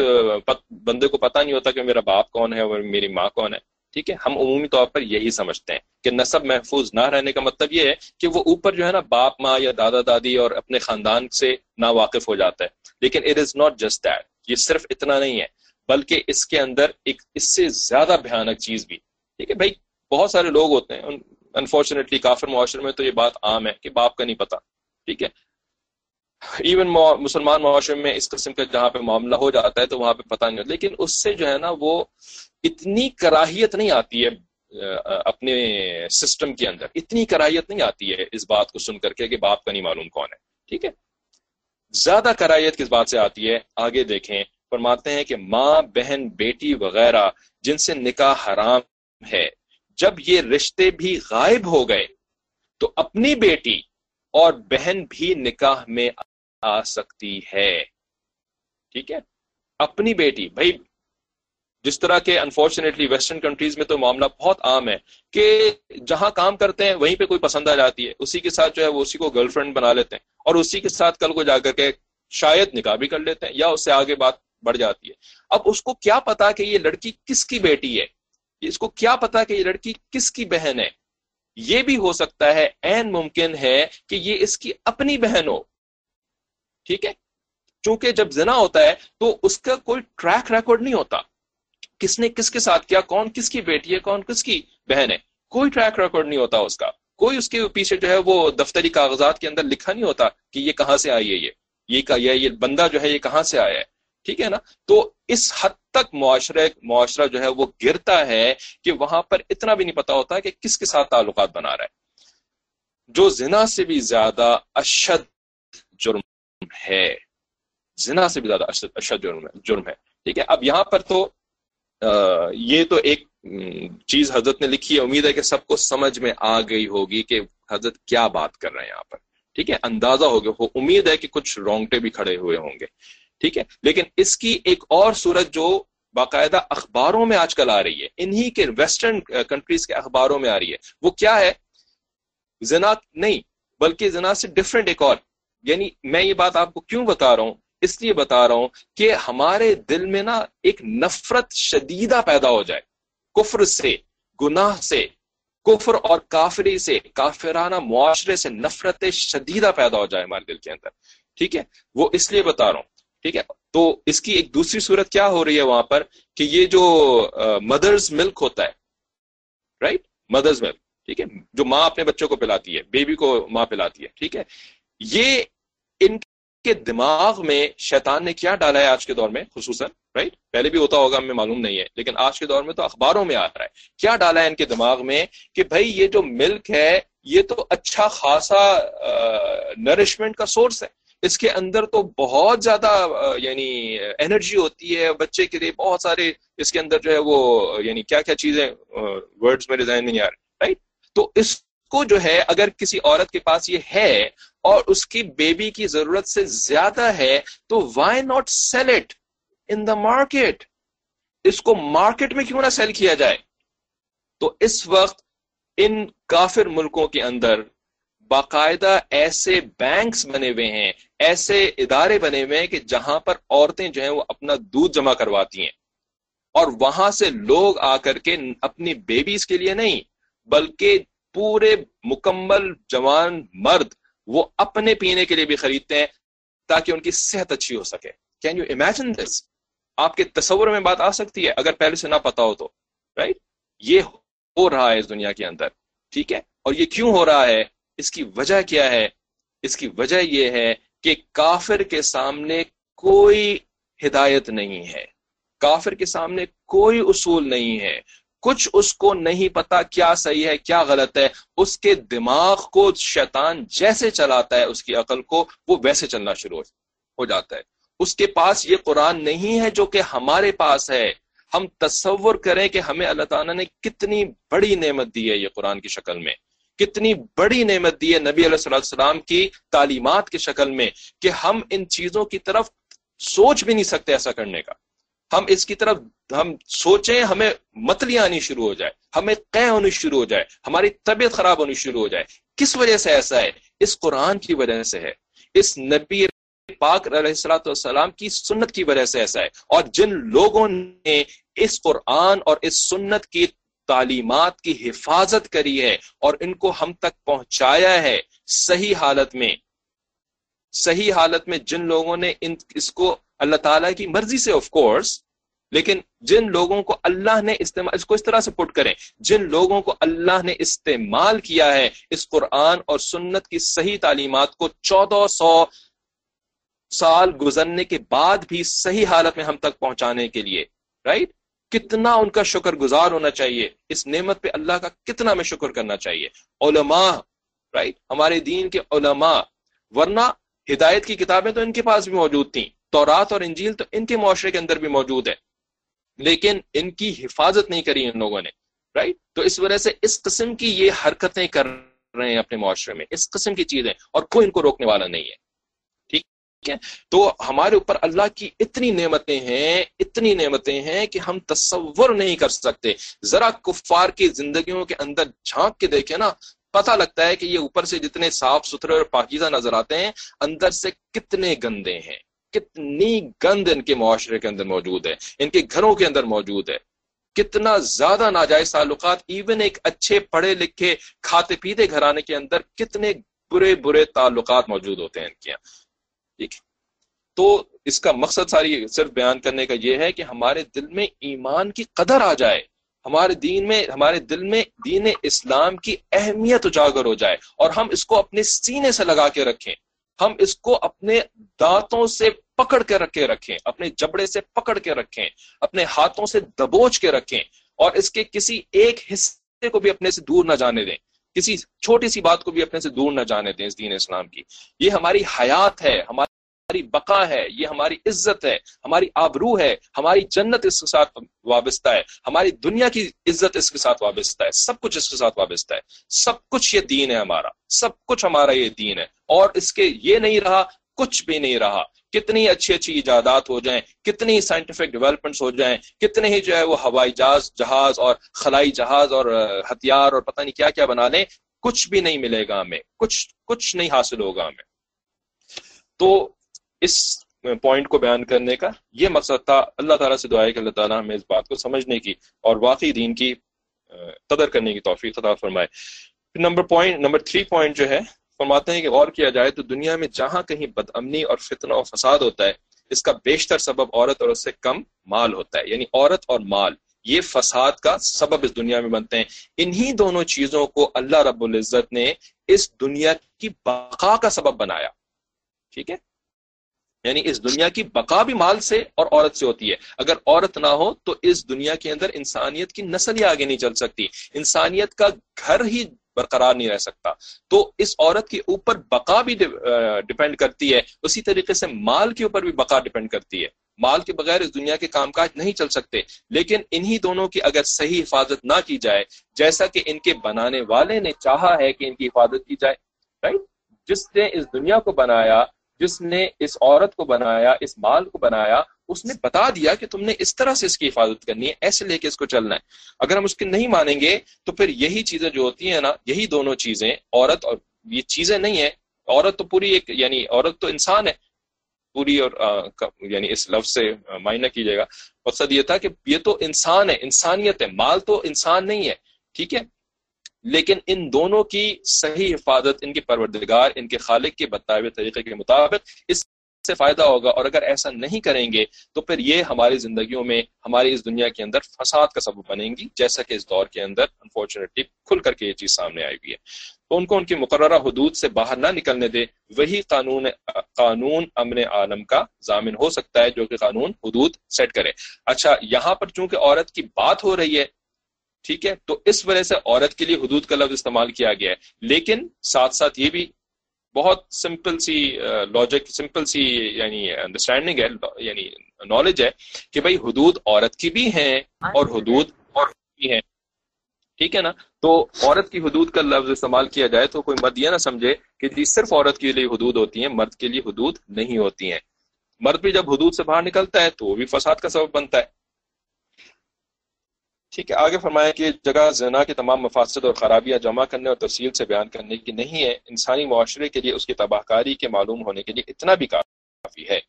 بندے کو پتہ نہیں ہوتا کہ میرا باپ کون ہے اور میری ماں کون ہے۔ ٹھیک ہے؟ ہم عمومی طور پر یہی سمجھتے ہیں کہ نصب محفوظ نہ رہنے کا مطلب یہ ہے کہ وہ اوپر جو ہے نا باپ ماں یا دادا دادی اور اپنے خاندان سے نا واقف ہو جاتا ہے۔ لیکن it is not just that یہ صرف اتنا نہیں ہے، بلکہ اس کے اندر ایک اس سے زیادہ بھیانک چیز بھی۔ ٹھیک ہے بھائی، بہت سارے لوگ ہوتے ہیں انفارچونیٹلی کافر معاشرے میں تو یہ بات عام ہے کہ باپ کا نہیں پتا۔ ٹھیک ہے؟ ایون مسلمان معاشرے میں اس قسم کا جہاں پہ معاملہ ہو جاتا ہے تو وہاں پہ پتہ نہیں ہوتا، لیکن اس سے جو ہے نا وہ اتنی کراہیت نہیں آتی ہے اپنے سسٹم کے اندر، اتنی کراہیت نہیں آتی ہے اس بات کو سن کر کے کہ باپ کا نہیں معلوم کون ہے، ٹھیک ہے؟ زیادہ کراہیت کس بات سے آتی ہے؟ آگے دیکھیں، فرماتے ہیں کہ ماں، بہن، بیٹی وغیرہ جن سے نکاح حرام ہے، جب یہ رشتے بھی غائب ہو گئے تو اپنی بیٹی اور بہن بھی نکاح میں آ سکتی ہے، ٹھیک ہے؟ اپنی بیٹی، بھائی جس طرح کے انفارچونیٹلی ویسٹرن کنٹریز میں تو معاملہ بہت عام ہے کہ جہاں کام کرتے ہیں وہیں پہ کوئی پسند آ جاتی ہے، اسی کے ساتھ جو ہے وہ اسی کو گرل فرینڈ بنا لیتے ہیں اور اسی کے ساتھ کل کو جا کر کے شاید نکاح بھی کر لیتے ہیں یا اس سے آگے بات بڑھ جاتی ہے۔ اب اس کو کیا پتا کہ یہ لڑکی کس کی بیٹی ہے؟ اس کو کیا پتا کہ یہ لڑکی کس کی بہن ہے؟ یہ بھی ہو سکتا ہے، این ممکن ہے کہ یہ اس کی اپنی بہن ہو۔ ٹھیک ہے؟ چونکہ جب زنا ہوتا ہے تو اس کا کوئی ٹریک ریکارڈ نہیں ہوتا۔ کس نے کس کے ساتھ کیا، کون کس کی بیٹی ہے، کون کس کی بہن ہے؟ کوئی ٹریک ریکارڈ نہیں ہوتا اس کا۔ کوئی اس کے پیچھے جو ہے وہ دفتری کاغذات کے اندر لکھا نہیں ہوتا کہ یہ کہاں سے آئی ہے یہ۔ یہ یہ بندہ جو ہے یہ کہاں سے آیا ہے؟ ٹھیک ہے نا؟ تو اس حد تک معاشرے معاشرہ جو ہے وہ گرتا ہے کہ وہاں پر اتنا بھی نہیں پتا ہوتا کہ کس کے ساتھ تعلقات بنا رہا ہے۔ جو زنا سے بھی زیادہ اشد جرم ہے۔ زنا سے بھی زیادہ اشد جرم ہے جرم ہے۔ ٹھیک ہے؟ اب یہاں پر تو یہ تو ایک چیز حضرت نے لکھی ہے، امید ہے کہ سب کو سمجھ میں آ گئی ہوگی کہ حضرت کیا بات کر رہے ہیں یہاں پر۔ ٹھیک ہے؟ اندازہ ہو گیا امید ہے کہ کچھ رونگٹے بھی کھڑے ہوئے ہوں گے۔ ٹھیک ہے؟ لیکن اس کی ایک اور صورت جو باقاعدہ اخباروں میں آج کل آ رہی ہے، انہی کے ویسٹرن کنٹریز کے اخباروں میں آ رہی ہے۔ وہ کیا ہے؟ زنا، نہیں، بلکہ زنا سے ڈفرینٹ ایک اور۔ یعنی میں یہ بات آپ کو کیوں بتا رہا ہوں؟ اس لیے بتا رہا ہوں کہ ہمارے دل میں نا ایک نفرت شدیدہ پیدا ہو جائے۔ کفر سے، گناہ سے، کفر اور کافری سے، کافرانہ معاشرے سے نفرت شدیدہ پیدا ہو جائے ہمارے دل کے اندر۔ ٹھیک ہے؟ وہ اس لیے بتا رہا ہوں۔ ٹھیک ہے؟ تو اس کی ایک دوسری صورت کیا ہو رہی ہے وہاں پر کہ یہ جو مدرز ملک ہوتا ہے رائٹ مدرز ملک ٹھیک ہے؟ جو ماں اپنے بچوں کو پلاتی ہے بیبی کو ماں پلاتی ہے۔ ٹھیک ہے؟ یہ ان کے دماغ میں شیطان نے کیا ڈالا ہے آج کے دور میں خصوصاً رائٹ پہلے بھی ہوتا ہوگا، ہمیں معلوم نہیں ہے، لیکن آج کے دور میں تو اخباروں میں آ رہا ہے۔ کیا ڈالا ہے ان کے دماغ میں کہ بھائی یہ جو ملک ہے، یہ تو اچھا خاصا نرشمنٹ کا سورس ہے۔ اس کے اندر تو بہت زیادہ یعنی انرجی ہوتی ہے، بچے کے لیے بہت سارے اس کے اندر جو ہے وہ یعنی کیا کیا چیزیں ورڈز میرے ذہن میں نہیں آ رہے رائٹ تو اس کو جو ہے اگر کسی عورت کے پاس یہ ہے اور اس کی بیبی کی ضرورت سے زیادہ ہے، تو why not sell it in the market اس کو مارکیٹ میں کیوں نہ سیل کیا جائے؟ تو اس وقت ان کافر ملکوں کے اندر باقاعدہ ایسے بینکس بنے ہوئے ہیں، ایسے ادارے بنے ہوئے ہیں کہ جہاں پر عورتیں جو ہیں وہ اپنا دودھ جمع کرواتی ہیں۔ اور وہاں سے لوگ آ کر کے اپنی بیبیز کے لیے نہیں، بلکہ پورے مکمل جوان مرد وہ اپنے پینے کے لیے بھی خریدتے ہیں تاکہ ان کی صحت اچھی ہو سکے۔ کین یو امیجن دس آپ کے تصور میں بات آ سکتی ہے، اگر پہلے سے نہ پتا ہو تو رائٹ یہ ہو رہا ہے اس دنیا کے اندر، ٹھیک ہے؟ اور یہ کیوں ہو رہا ہے؟ اس کی وجہ کیا ہے؟ اس کی وجہ یہ ہے کہ کافر کے سامنے کوئی ہدایت نہیں ہے۔ کافر کے سامنے کوئی اصول نہیں ہے۔ کچھ اس کو نہیں پتا کیا صحیح ہے، کیا غلط ہے۔ اس کے دماغ کو شیطان جیسے چلاتا ہے، اس کی عقل کو وہ ویسے چلنا شروع ہو جاتا ہے۔ اس کے پاس یہ قرآن نہیں ہے جو کہ ہمارے پاس ہے۔ ہم تصور کریں کہ ہمیں اللہ تعالیٰ نے کتنی بڑی نعمت دی ہے یہ قرآن کی شکل میں۔ کتنی بڑی نعمت دی ہے نبی علیہ السلام کی تعلیمات کی شکل میں کہ ہم ان چیزوں کی طرف سوچ بھی نہیں سکتے ایسا کرنے کا۔ ہم اس کی طرف ہم سوچیں، ہمیں متلیاں آنی شروع ہو جائے ہمیں قے ہونی شروع ہو جائے ہماری طبیعت خراب ہونی شروع ہو جائے۔ کس وجہ سے ایسا ہے؟ اس قرآن کی وجہ سے ہے۔ اس نبی پاک علیہ السلاۃ والسلام کی سنت کی وجہ سے ایسا ہے۔ اور جن لوگوں نے اس قرآن اور اس سنت کی تعلیمات کی حفاظت کری ہے اور ان کو ہم تک پہنچایا ہے، صحیح حالت میں، صحیح حالت میں جن لوگوں نے ان، اس کو اللہ تعالیٰ کی مرضی سے آف کورس لیکن جن لوگوں کو اللہ نے استعمال اس کو اس طرح سے پٹ کریں. جن لوگوں کو اللہ نے استعمال کیا ہے، اس قرآن اور سنت کی صحیح تعلیمات کو چودہ سو سال گزرنے کے بعد بھی صحیح حالت میں ہم تک پہنچانے کے لیے رائٹ کتنا ان کا شکر گزار ہونا چاہیے، اس نعمت پہ اللہ کا کتنا میں شکر کرنا چاہیے۔ علماء رائٹ ہمارے دین کے علماء، ورنہ ہدایت کی کتابیں تو ان کے پاس بھی موجود تھیں۔ تورات اور انجیل تو ان کے معاشرے کے اندر بھی موجود ہے لیکن ان کی حفاظت نہیں کری ان لوگوں نے رائٹ تو اس وجہ سے اس قسم کی یہ حرکتیں کر رہے ہیں اپنے معاشرے میں۔ اس قسم کی چیزیں، اور کوئی ان کو روکنے والا نہیں ہے۔ ٹھیک ہے؟ تو ہمارے اوپر اللہ کی اتنی نعمتیں ہیں، اتنی نعمتیں ہیں کہ ہم تصور نہیں کر سکتے۔ ذرا کفار کی زندگیوں کے اندر جھانک کے دیکھیں نا پتا لگتا ہے کہ یہ اوپر سے جتنے صاف ستھرے اور پاکیزہ نظر آتے ہیں، اندر سے کتنے گندے ہیں۔ کتنی گند ان کے معاشرے کے اندر موجود ہے، ان کے گھروں کے اندر موجود ہے۔ کتنا زیادہ ناجائز تعلقات ایون ایک اچھے پڑھے لکھے، کھاتے پیتے گھرانے کے اندر کتنے برے برے تعلقات موجود ہوتے ہیں ان کے ٹھیک تو اس کا مقصد ساری صرف بیان کرنے کا یہ ہے کہ ہمارے دل میں ایمان کی قدر آ جائے، ہمارے دین میں، ہمارے دل میں دین اسلام کی اہمیت اجاگر ہو جائے اور ہم اس کو اپنے سینے سے لگا کے رکھیں۔ ہم اس کو اپنے دانتوں سے پکڑ کے رکھے رکھیں، اپنے جبڑے سے پکڑ کے رکھیں، اپنے ہاتھوں سے دبوچ کے رکھیں اور اس کے کسی ایک حصے کو بھی اپنے سے دور نہ جانے دیں۔ کسی چھوٹی سی بات کو بھی اپنے سے دور نہ جانے دیں اس دین اسلام کی۔ یہ ہماری حیات ہے، ہماری ہماری بقا ہے، یہ ہماری عزت ہے، ہماری آبرو ہے، ہماری جنت اس کے ساتھ وابستہ ہے، ہماری دنیا کی عزت اس کے ساتھ وابستہ ہے، سب کچھ اس کے ساتھ وابستہ ہے، سب کچھ یہ دین ہے ہمارا، سب کچھ ہمارا یہ دین ہے، اور اس کے یہ نہیں رہا، کچھ بھی نہیں رہا، کتنی اچھی اچھی ایجادات ہو جائیں، کتنی سائنٹیفک ڈیولپمنٹس ہو جائیں، کتنے ہی جو ہے وہ ہوائی جہاز جہاز اور خلائی جہاز اور ہتھیار اور پتہ نہیں کیا کیا بنا لیں، کچھ بھی نہیں ملے گا ہمیں، کچھ کچھ نہیں حاصل ہوگا ہمیں۔ تو اس پوائنٹ کو بیان کرنے کا یہ مقصد تھا اللہ تعالیٰ سے دعائے کہ اللہ تعالیٰ ہمیں اس بات کو سمجھنے کی اور واقعی دین کی قدر کرنے کی توفیق عطا فرمائے۔ Number point number three point جو ہے، فرماتے ہیں کہ غور کیا جائے تو دنیا میں جہاں کہیں بد امنی اور فتنہ و فساد ہوتا ہے، اس کا بیشتر سبب عورت اور اس سے کم مال ہوتا ہے۔ یعنی عورت اور مال، یہ فساد کا سبب اس دنیا میں بنتے ہیں۔ انہی دونوں چیزوں کو اللہ رب العزت نے اس دنیا کی بقا کا سبب بنایا۔ ٹھیک ہے؟ یعنی اس دنیا کی بقا بھی مال سے اور عورت سے ہوتی ہے۔ اگر عورت نہ ہو تو اس دنیا کے اندر انسانیت کی نسل ہی آگے نہیں چل سکتی۔ انسانیت کا گھر ہی برقرار نہیں رہ سکتا۔ تو اس عورت کے اوپر بقا بھی ڈپینڈ کرتی ہے۔ اسی طریقے سے مال کے اوپر بھی بقا ڈپینڈ کرتی ہے۔ مال کے بغیر اس دنیا کے کام کاج نہیں چل سکتے۔ لیکن انہی دونوں کی اگر صحیح حفاظت نہ کی جائے، جیسا کہ ان کے بنانے والے نے چاہا ہے کہ ان کی حفاظت کی جائے رائٹ جس نے اس دنیا کو بنایا جس نے اس عورت کو بنایا، اس مال کو بنایا، اس نے بتا دیا کہ تم نے اس طرح سے اس کی حفاظت کرنی ہے، ایسے لے کے اس کو چلنا ہے۔ اگر ہم اس کے نہیں مانیں گے تو پھر یہی چیزیں جو ہوتی ہیں نا، یہی دونوں چیزیں، عورت اور یہ چیزیں نہیں ہیں۔ عورت تو پوری ایک یعنی عورت تو انسان ہے۔ پوری اور یعنی اس لفظ سے معنی کیجیے گا۔ مقصد یہ تھا کہ یہ تو انسان ہے، انسانیت ہے۔ مال تو انسان نہیں ہے، ٹھیک ہے؟ لیکن ان دونوں کی صحیح حفاظت ان کے پروردگار، ان کے خالق کے بتائے ہوئے طریقے کے مطابق اس سے فائدہ ہوگا اور اگر ایسا نہیں کریں گے تو پھر یہ ہماری زندگیوں میں، ہماری اس دنیا کے اندر فساد کا سبب بنیں گی، جیسا کہ اس دور کے اندر انفارچونیٹلی کھل کر کے یہ چیز سامنے آئی ہوئی ہے۔ تو ان کو ان کی مقررہ حدود سے باہر نہ نکلنے دے، وہی قانون قانون امن عالم کا ضامن ہو سکتا ہے جو کہ قانون حدود سیٹ کرے۔ اچھا یہاں پر چونکہ عورت کی بات ہو رہی ہے ٹھیک ہے؟ تو اس وجہ سے عورت کے لیے حدود کا لفظ استعمال کیا گیا ہے۔ لیکن ساتھ ساتھ یہ بھی بہت سمپل سی لاجک سمپل سی یعنی انڈرسٹینڈنگ ہے یعنی نالج ہے کہ بھائی حدود عورت کی بھی ہیں اور حدود اور بھی ہیں۔ ٹھیک ہے نا؟ تو عورت کی حدود کا لفظ استعمال کیا جائے تو کوئی مرد یہ نہ سمجھے کہ جی صرف عورت کے لیے حدود ہوتی ہیں، مرد کے لیے حدود نہیں ہوتی ہیں۔ مرد بھی جب حدود سے باہر نکلتا ہے تو وہ بھی فساد کا سبب بنتا ہے۔ ٹھیک ہے، آگے فرمایا کہ جگہ زنا کے تمام مفاصد اور خرابیاں جمع کرنے اور تفصیل سے بیان کرنے کی نہیں ہے۔ انسانی معاشرے کے لیے اس کی تباہ کاری کے معلوم ہونے کے لیے اتنا بھی کافی ہے۔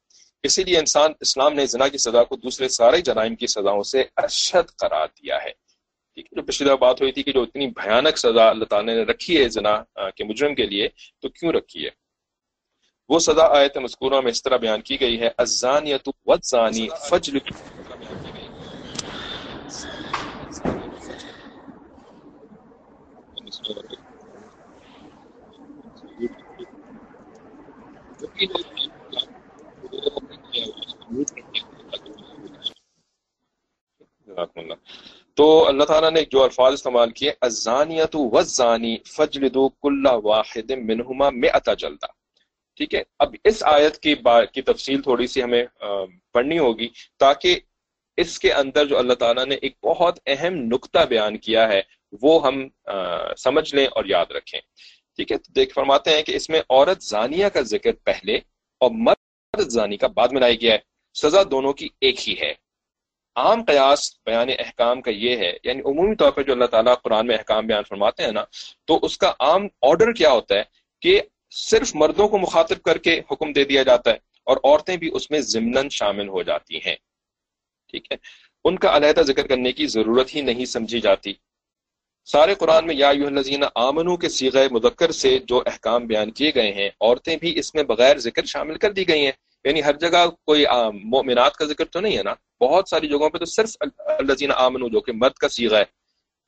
اسی لیے انسان اسلام نے زنا کی سزا کو دوسرے سارے جرائم کی سزاؤں سے ارشد قرار دیا ہے۔ ٹھیک ہے، جو پچھلی دفعہ بات ہوئی تھی کہ جو اتنی بھیانک سزا اللہ تعالیٰ نے رکھی ہے زنا کے مجرم کے لیے، تو کیوں رکھی ہے؟ وہ سزا آیت مذکورہ میں اس طرح بیان کی گئی ہے الزانیت والزانی فجل اللہ تو اللہ تعالیٰ نے جو الفاظ استعمال کیے ازانیت وزانی فجلدو کل واحد منہما میں اتا جلدا ٹھیک ہے؟ اب اس آیت کی با... کی تفصیل تھوڑی سی ہمیں پڑھنی ہوگی تاکہ اس کے اندر جو اللہ تعالیٰ نے ایک بہت اہم نقطہ بیان کیا ہے وہ ہم سمجھ لیں اور یاد رکھیں۔ ٹھیک ہے؟ دیکھ، فرماتے ہیں کہ اس میں عورت زانیہ کا ذکر پہلے اور مرد زانی کا بعد میں لایا گیا ہے۔ سزا دونوں کی ایک ہی ہے۔ عام قیاس بیان احکام کا یہ ہے یعنی عمومی طور پہ جو اللہ تعالیٰ قرآن میں احکام بیان فرماتے ہیں نا، تو اس کا عام آرڈر کیا ہوتا ہے کہ صرف مردوں کو مخاطب کر کے حکم دے دیا جاتا ہے اور عورتیں بھی اس میں ضمن شامل ہو جاتی ہیں۔ ٹھیک ہے؟ ان کا علیحدہ ذکر کرنے کی ضرورت ہی نہیں سمجھی جاتی۔ سارے قرآن میں یا الذین آمنو کے سیغہ مذکر سے جو احکام بیان کیے گئے ہیں، عورتیں بھی اس میں بغیر ذکر شامل کر دی گئی ہیں۔ یعنی ہر جگہ کوئی مومنات کا ذکر تو نہیں ہے نا؟ بہت ساری جگہوں پہ تو صرف الزین آمن جو کہ مرد کا سیغہ ہے۔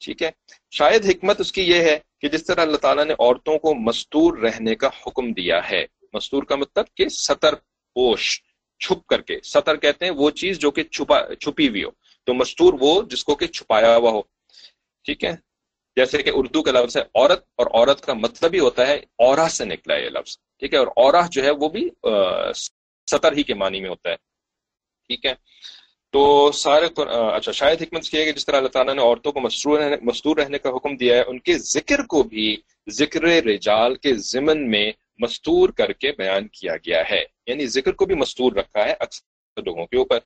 ٹھیک ہے؟ شاید حکمت اس کی یہ ہے کہ جس طرح اللہ تعالیٰ نے عورتوں کو مستور رہنے کا حکم دیا ہے۔ مستور کا مطلب کہ سطر پوش، چھپ کر کے۔ سطر کہتے ہیں وہ چیز جو کہ چھپا، چھپی ہوئی ہو۔ تو مستور وہ جس کو کہ چھپایا ہوا ہو۔ ٹھیک ہے؟ جیسے کہ اردو کا لفظ ہے عورت اور عورت کا مطلب ہی ہوتا ہے اورا سے نکلا ہے یہ لفظ، ٹھیک ہے؟ اور اورا جو ہے وہ بھی سطر ہی کے معنی میں ہوتا ہے، ٹھیک ہے؟ تو سارے اچھا شاید حکمت کی ہے کہ جس طرح اللہ تعالیٰ نے عورتوں کو مستور رہنے مستور رہنے کا حکم دیا ہے، ان کے ذکر کو بھی ذکر رجال کے ضمن میں مستور کر کے بیان کیا گیا ہے۔ یعنی ذکر کو بھی مستور رکھا ہے اکثر لوگوں کے اوپر۔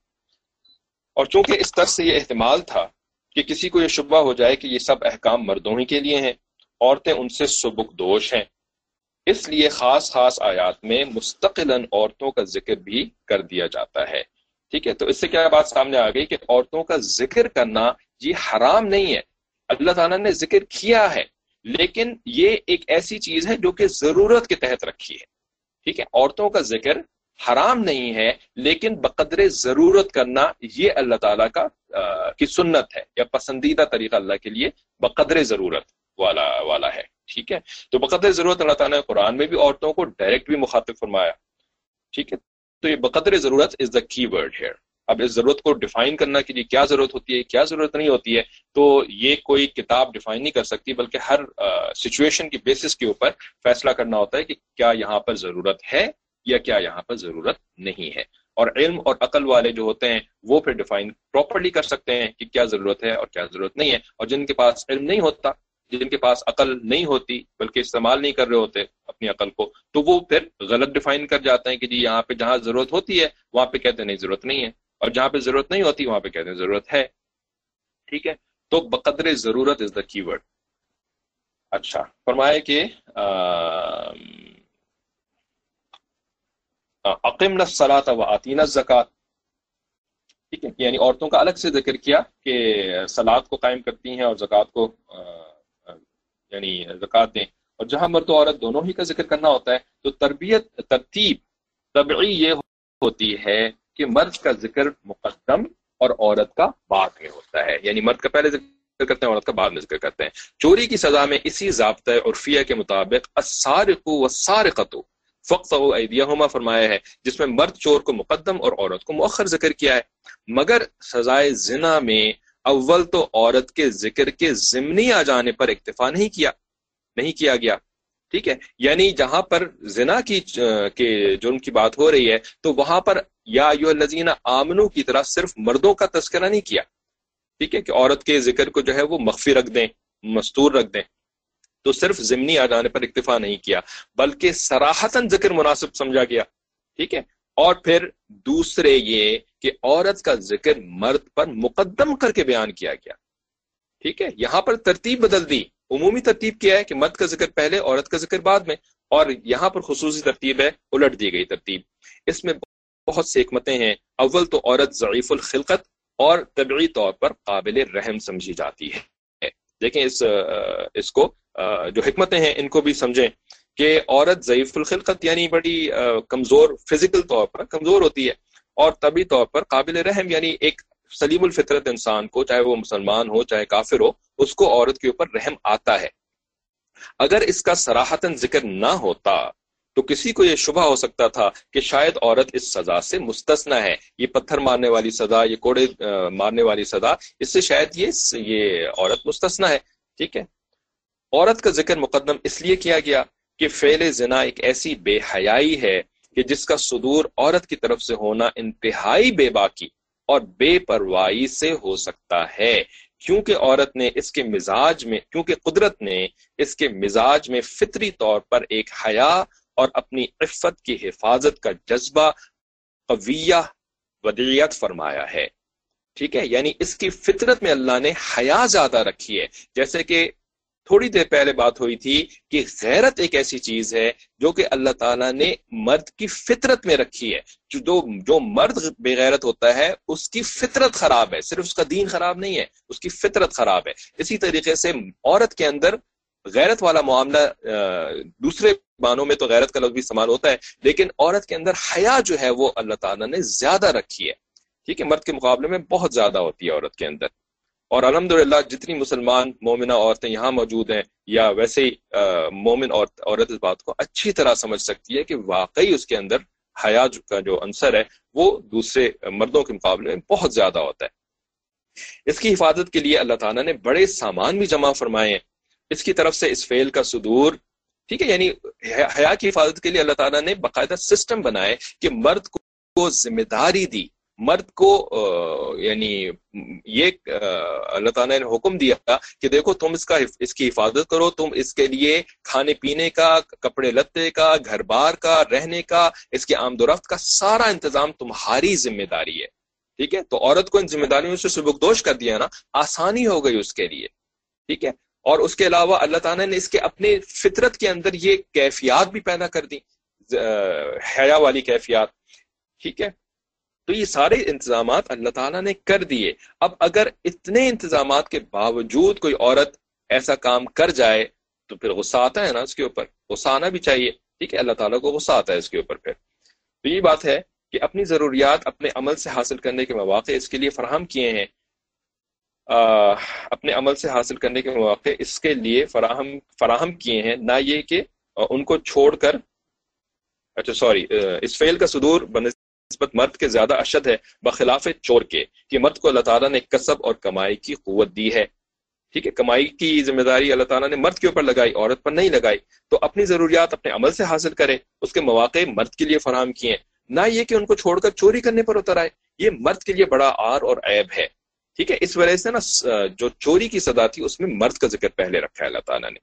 اور چونکہ اس طرح سے یہ احتمال تھا کہ کسی کو یہ شبہ ہو جائے کہ یہ سب احکام مردوں ہی کے لیے ہیں، عورتیں ان سے سبک دوش ہیں۔ اس لیے خاص خاص آیات میں مستقل عورتوں کا ذکر بھی کر دیا جاتا ہے۔ ٹھیک ہے، تو اس سے کیا بات سامنے آ گئی کہ عورتوں کا ذکر کرنا یہ حرام نہیں ہے۔ اللہ تعالیٰ نے ذکر کیا ہے، لیکن یہ ایک ایسی چیز ہے جو کہ ضرورت کے تحت رکھی ہے۔ ٹھیک ہے، عورتوں کا ذکر حرام نہیں ہے، لیکن بقدر ضرورت کرنا یہ اللہ تعالیٰ کا کی سنت ہے یا پسندیدہ طریقہ اللہ کے لیے بقدر ضرورت والا والا ہے، ٹھیک ہے؟ تو بقدر ضرورت اللہ تعالیٰ نے قرآن میں بھی عورتوں کو ڈائریکٹ بھی مخاطب فرمایا، ٹھیک ہے؟ تو یہ بقدر ضرورت از دا کی ورڈ ہیئر اب اس ضرورت کو ڈیفائن کرنا کہ کیا ضرورت ہوتی ہے کیا ضرورت نہیں ہوتی ہے، تو یہ کوئی کتاب ڈیفائن نہیں کر سکتی، بلکہ ہر سچویشن کی بیسس کے اوپر فیصلہ کرنا ہوتا ہے کہ کیا یہاں پر ضرورت ہے یا کیا یہاں پر ضرورت نہیں ہے۔ اور علم اور عقل والے جو ہوتے ہیں، وہ پھر ڈیفائن پراپرلی کر سکتے ہیں کہ کیا ضرورت ہے اور کیا ضرورت نہیں ہے۔ اور جن کے پاس علم نہیں ہوتا، جن کے پاس عقل نہیں ہوتی، بلکہ استعمال نہیں کر رہے ہوتے اپنی عقل کو، تو وہ پھر غلط ڈیفائن کر جاتے ہیں کہ جی یہاں پہ جہاں ضرورت ہوتی ہے، وہاں پہ کہتے ہیں نہیں، ضرورت نہیں ہے۔ اور جہاں پہ ضرورت نہیں ہوتی، وہاں پہ کہتے ہیں ضرورت ہے۔ ٹھیک ہے؟ تو بقدر ضرورت از دا کی ورڈ اچھا فرمائے کہ عقیم سلاط و آتین زکات۔ ٹھیک ہے یعنی عورتوں کا الگ سے ذکر کیا کہ سلاد کو قائم کرتی ہیں اور زکوٰۃ کو یعنی زکوٰۃ دیں۔ اور جہاں مرد و عورت دونوں ہی کا ذکر کرنا ہوتا ہے، تو تربیت، ترتیب طبعی یہ ہوتی ہے کہ مرد کا ذکر مقدم اور عورت کا بعد میں ہوتا ہے۔ یعنی مرد کا پہلے ذکر کرتے ہیں، عورت کا بعد میں ذکر کرتے ہیں۔ چوری کی سزا میں اسی ضابطۂ عرفیہ کے مطابق السارق والسارقۃ فقط ایدیہما، فرمایا ہے، جس میں مرد چور کو مقدم اور عورت کو مؤخر ذکر کیا ہے۔ مگر سزائے زنا میں اول تو عورت کے ذکر کے ضمنی آ جانے پر اکتفا نہیں کیا نہیں کیا گیا۔ ٹھیک ہے؟ یعنی جہاں پر زنا کی کے جرم کی بات ہو رہی ہے، تو وہاں پر یا یو الزین آمنو کی طرح صرف مردوں کا تذکرہ نہیں کیا۔ ٹھیک ہے؟ کہ عورت کے ذکر کو جو ہے وہ مخفی رکھ دیں، مستور رکھ دیں۔ تو صرف ضمنی آ جانے پر اکتفا نہیں کیا، بلکہ سراہتاً ذکر مناسب سمجھا گیا۔ ٹھیک ہے؟ اور پھر دوسرے یہ کہ عورت کا ذکر مرد پر مقدم کر کے بیان کیا گیا۔ ٹھیک ہے؟ یہاں پر ترتیب بدل دی۔ عمومی ترتیب کیا ہے کہ مرد کا ذکر پہلے، عورت کا ذکر بعد میں، اور یہاں پر خصوصی ترتیب ہے، الٹ دی گئی ترتیب۔ اس میں بہت سی حکمتیں ہیں۔ اول تو عورت ضعیف الخلقت، اور طبعی طور پر قابل رحم سمجھی جاتی ہے۔ دیکھیں اس اس کو جو حکمتیں ہیں، ان کو بھی سمجھیں کہ عورت ضعیف الخلقت یعنی بڑی کمزور فزیکل طور پر، کمزور ہوتی ہے اور طبی طور پر قابل رحم یعنی ایک سلیم الفطرت انسان کو، چاہے وہ مسلمان ہو، چاہے کافر ہو، اس کو عورت کے اوپر رحم آتا ہے۔ اگر اس کا سراہتاً ذکر نہ ہوتا تو کسی کو یہ شبہ ہو سکتا تھا کہ شاید عورت اس سزا سے مستثنا ہے۔ یہ پتھر مارنے والی سزا، یہ کوڑے مارنے والی سزا، اس سے شاید یہ یہ عورت مستثنا ہے۔ ٹھیک ہے؟ عورت کا ذکر مقدم اس لیے کیا گیا کہ فعل زنا ایک ایسی بے حیائی ہے کہ جس کا صدور عورت کی طرف سے ہونا انتہائی بے باکی اور بے پرواہی سے ہو سکتا ہے۔ کیونکہ عورت نے اس کے مزاج میں، کیونکہ قدرت نے اس کے مزاج میں فطری طور پر ایک حیا اور اپنی عفت کی حفاظت کا جذبہ قویہ ودیت فرمایا ہے۔ ٹھیک ہے؟ یعنی اس کی فطرت میں اللہ نے حیا زیادہ رکھی ہے۔ جیسے کہ تھوڑی دیر پہلے بات ہوئی تھی کہ غیرت ایک ایسی چیز ہے جو کہ اللہ تعالیٰ نے مرد کی فطرت میں رکھی ہے۔ جو جو مرد بے غیرت ہوتا ہے، اس کی فطرت خراب ہے۔ صرف اس کا دین خراب نہیں ہے، اس کی فطرت خراب ہے۔ اسی طریقے سے عورت کے اندر غیرت والا معاملہ دوسرے معنوں میں تو غیرت کا لفظ بھی استعمال ہوتا ہے، لیکن عورت کے اندر حیا جو ہے وہ اللہ تعالیٰ نے زیادہ رکھی ہے۔ ٹھیک ہے، مرد کے مقابلے میں بہت زیادہ ہوتی ہے عورت کے اندر۔ اور الحمد جتنی مسلمان مومنہ عورتیں یہاں موجود ہیں، یا ویسے ہی مومن عورت عورت اس بات کو اچھی طرح سمجھ سکتی ہے کہ واقعی اس کے اندر حیا کا جو عنصر ہے، وہ دوسرے مردوں کے مقابلے میں بہت زیادہ ہوتا ہے۔ اس کی حفاظت کے لیے اللہ تعالیٰ نے بڑے سامان بھی جمع فرمائے ہیں۔ اس کی طرف سے اس فعل کا صدور ٹھیک ہے؟ یعنی حیا کی حفاظت کے لیے اللہ تعالیٰ نے باقاعدہ سسٹم بنائے کہ مرد کو ذمہ داری دی، مرد کو یعنی یہ اللہ تعالیٰ نے حکم دیا کہ دیکھو تم اس کا اس کی حفاظت کرو، تم اس کے لیے کھانے پینے کا، کپڑے لتے کا، گھر بار کا، رہنے کا، اس کے آمد و رفت کا سارا انتظام تمہاری ذمہ داری ہے۔ ٹھیک ہے؟ تو عورت کو ان ذمہ داریوں سے سبکدوش کر دیا نا، آسانی ہو گئی اس کے لیے۔ ٹھیک ہے؟ اور اس کے علاوہ اللہ تعالیٰ نے اس کے اپنے فطرت کے اندر یہ کیفیات بھی پیدا کر دی حیا والی کیفیات، ٹھیک ہے؟ تو یہ سارے انتظامات اللہ تعالیٰ نے کر دیے۔ اب اگر اتنے انتظامات کے باوجود کوئی عورت ایسا کام کر جائے تو پھر غصہ آتا ہے نا اس کے اوپر۔ غصہ آنا بھی چاہیے، ٹھیک ہے؟ اللہ تعالیٰ کو غصہ آتا ہے اس کے اوپر پھر۔ تو یہ بات ہے کہ اپنی ضروریات اپنے عمل سے حاصل کرنے کے مواقع اس کے لیے فراہم کیے ہیں۔ اپنے عمل سے حاصل کرنے کے مواقع اس کے لیے فراہم فراہم کیے ہیں، نہ یہ کہ ان کو چھوڑ کر اچھا سوری اس فیل کا صدور نسبت مرد کے زیادہ اشد ہے، بخلاف چور کے، کہ مرد کو اللہ تعالیٰ نے کسب اور کمائی کی قوت دی ہے۔ ٹھیک ہے، کمائی کی ذمہ داری اللہ تعالیٰ نے مرد کے اوپر لگائی، عورت پر نہیں لگائی۔ تو اپنی ضروریات اپنے عمل سے حاصل کرے اس کے مواقع مرد کے لیے فراہم کیے۔ نہ یہ کہ ان کو چھوڑ کر چوری کرنے پر اتر آئے، یہ مرد کے لیے بڑا آر اور عیب ہے۔ ٹھیک ہے؟ اس وجہ سے نا جو چوری کی سزا تھی، اس میں مرد کا ذکر پہلے رکھا ہے اللہ تعالیٰ نے۔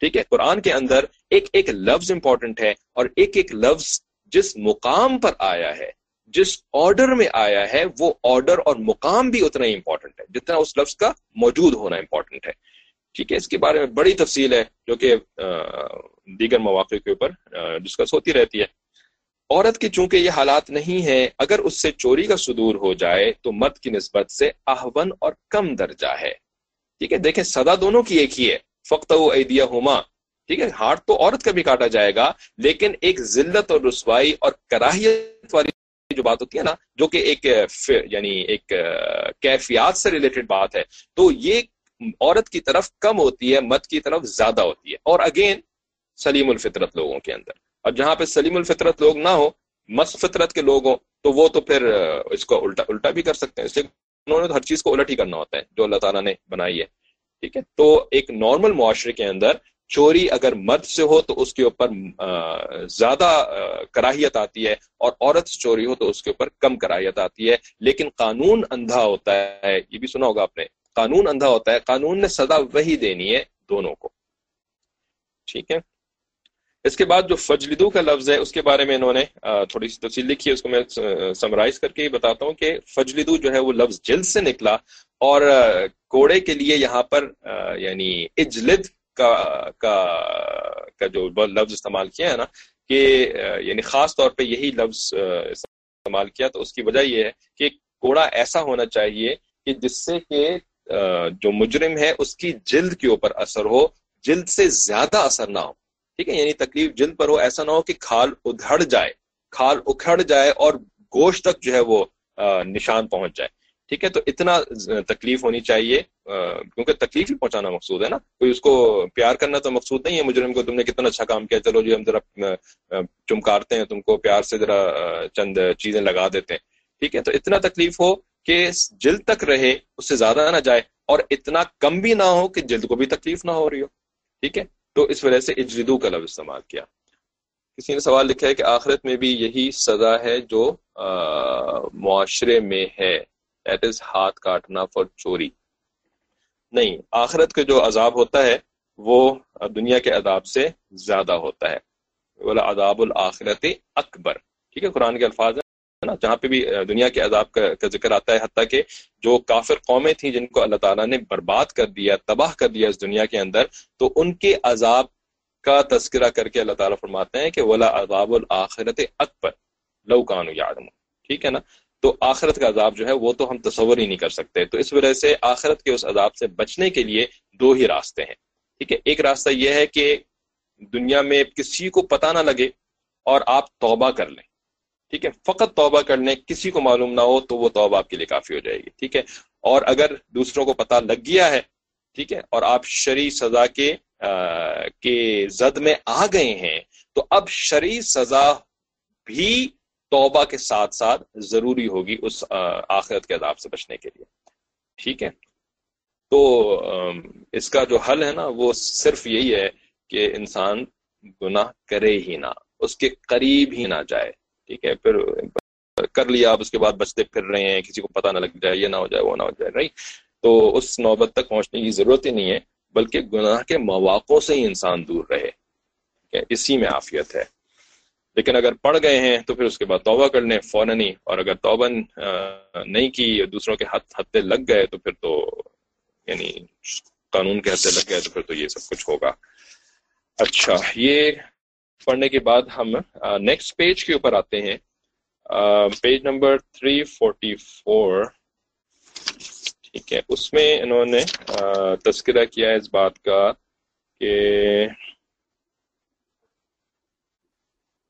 ٹھیک ہے؟ قرآن کے اندر ایک ایک لفظ امپورٹنٹ ہے اور ایک ایک لفظ جس مقام پر آیا ہے، جس آرڈر میں آیا ہے، وہ آرڈر اور مقام بھی اتنا ہی امپورٹنٹ ہے، جتنا اس لفظ کا موجود ہونا امپورٹنٹ ہے۔ ٹھیک ہے؟ اس کے بارے میں بڑی تفصیل ہے جو کہ دیگر مواقع کے اوپر ڈسکس ہوتی رہتی ہے۔ عورت کی چونکہ یہ حالات نہیں ہے اگر اس سے چوری کا صدور ہو جائے تو مرد کی نسبت سے احون اور کم درجہ ہے۔ ٹھیک ہے، دیکھیں سدا دونوں کی ایک ہی ہے۔ فخت و عیدیہ ہوما ٹھیک ہے، ہاتھ تو عورت کا بھی کاٹا جائے گا، لیکن ایک ذلت اور رسوائی اور کراہیت والی جو بات ہوتی ہے نا، جو کہ ایک یعنی ایک کیفیات سے ریلیٹڈ بات ہے۔ تو یہ عورت کی طرف کم ہوتی ہے مرد کی طرف زیادہ ہوتی ہے۔ اور اگین سلیم الفطرت لوگوں کے اندر۔ اب جہاں پہ سلیم الفطرت لوگ نہ ہو مس فطرت کے لوگ ہوں، تو وہ تو پھر اس کو الٹا الٹا بھی کر سکتے ہیں۔ اس لیے انہوں نے ہر چیز کو الٹ ہی کرنا ہوتا ہے، جو اللہ تعالیٰ نے بنائی ہے۔ ٹھیک ہے؟ تو ایک نارمل معاشرے کے اندر چوری اگر مرد سے ہو تو اس کے اوپر زیادہ کراہیت آتی ہے، اور عورت سے چوری ہو تو اس کے اوپر کم کراہیت آتی ہے۔ لیکن قانون اندھا ہوتا ہے، یہ بھی سنا ہوگا آپ نے، قانون اندھا ہوتا ہے، قانون نے سزا وہی دینی ہے دونوں کو۔ ٹھیک ہے؟ اس کے بعد جو فجلدو کا لفظ ہے، اس کے بارے میں انہوں نے تھوڑی سی تفصیل لکھی ہے، اس کو میں سمرائز کر کے ہی بتاتا ہوں کہ فجلدو جو ہے وہ لفظ جلد سے نکلا اور کوڑے کے لیے یہاں پر یعنی اجلد کا کا کا جو لفظ استعمال کیا ہے نا، کہ یعنی خاص طور پہ یہی لفظ استعمال کیا، تو اس کی وجہ یہ ہے کہ کوڑا ایسا ہونا چاہیے کہ جس سے کہ جو مجرم ہے، اس کی جلد کے اوپر اثر ہو، جلد سے زیادہ اثر نہ ہو۔ ٹھیک ہے؟ یعنی تکلیف جلد پر ہو، ایسا نہ ہو کہ کھال ادھڑ جائے، کھال اکھڑ جائے اور گوشت تک جو ہے وہ نشان پہنچ جائے۔ ٹھیک ہے؟ تو اتنا تکلیف ہونی چاہیے کیونکہ تکلیف ہی پہنچانا مقصود ہے نا۔ کوئی اس کو پیار کرنا تو مقصود نہیں ہے۔ مجرم کو تم نے کتنا اچھا کام کیا، چلو جی ہم ذرا چمکارتے ہیں، تم کو پیار سے ذرا چند چیزیں لگا دیتے ہیں۔ ٹھیک ہے؟ تو اتنا تکلیف ہو کہ جلد تک رہے، اس سے زیادہ نہ جائے اور اتنا کم بھی نہ ہو کہ جلد کو بھی تکلیف نہ ہو رہی ہو۔ ٹھیک ہے؟ تو اس وجہ سے اجردو کا لفظ استعمال کیا۔ کسی نے سوال لکھا ہے کہ آخرت میں بھی یہی سزا ہے جو معاشرے میں ہے۔ دیٹ از ہاتھ کاٹنا فار چوری۔ نہیں، آخرت کا جو عذاب ہوتا ہے، وہ دنیا کے عذاب سے زیادہ ہوتا ہے۔ بولا عذاب الآخرت اکبر۔ ٹھیک ہے، قرآن کے الفاظ ہیں۔ نا، جہاں پہ بھی دنیا کے عذاب کا ذکر آتا ہے، حتیٰ کہ جو کافر قومیں تھیں جن کو اللہ تعالیٰ نے برباد کر دیا، تباہ کر دیا اس دنیا کے اندر، تو ان کے عذاب کا تذکرہ کر کے اللہ تعالیٰ فرماتے ہیں کہ ولا عذاب الآخرت اکبر لو کانو یادم ٹھیک ہے نا؟ تو آخرت کا عذاب جو ہے وہ تو ہم تصور ہی نہیں کر سکتے۔ تو اس وجہ سے آخرت کے اس عذاب سے بچنے کے لیے دو ہی راستے ہیں۔ ٹھیک ہے؟ ایک راستہ یہ ہے کہ دنیا میں کسی کو پتہ نہ لگے اور آپ توبہ کر لیں۔ ٹھیک ہے، فقط توبہ کرنے، کسی کو معلوم نہ ہو تو وہ توبہ آپ کے لیے کافی ہو جائے گی، ٹھیک ہے؟ اور اگر دوسروں کو پتہ لگ گیا ہے، ٹھیک ہے، اور آپ شرع سزا کے کے زد میں آ گئے ہیں، تو اب شرع سزا بھی توبہ کے ساتھ ساتھ ضروری ہوگی اس آخرت کے عذاب سے بچنے کے لیے، ٹھیک ہے؟ تو اس کا جو حل ہے نا، وہ صرف یہی ہے کہ انسان گناہ کرے ہی نہ، اس کے قریب ہی نہ جائے ٹھیک ہے، پھر کر لیا آپ اس کے بعد بچتے پھر رہے ہیں، کسی کو پتہ نہ لگ جائے، یہ نہ ہو جائے، وہ نہ ہو جائے رائٹ تو اس نوبت تک پہنچنے کی ضرورت ہی نہیں ہے، بلکہ گناہ کے مواقع سے ہی انسان دور رہے اسی میں عافیت ہے۔ لیکن اگر پڑ گئے ہیں تو پھر اس کے بعد توبہ کر لیں فوراً ہی، اور اگر توبہ نہیں کی، دوسروں کے ہاتھ ہتھے لگ گئے تو پھر تو یعنی قانون کے ہتھے لگ گئے تو پھر تو یہ سب کچھ ہوگا۔ اچھا یہ پڑھنے کے بعد ہم نیکسٹ پیج کے اوپر آتے ہیں۔ پیج نمبر 344 ٹھیک ہے، اس میں انہوں نے تذکرہ کیا ہے اس بات کا کہ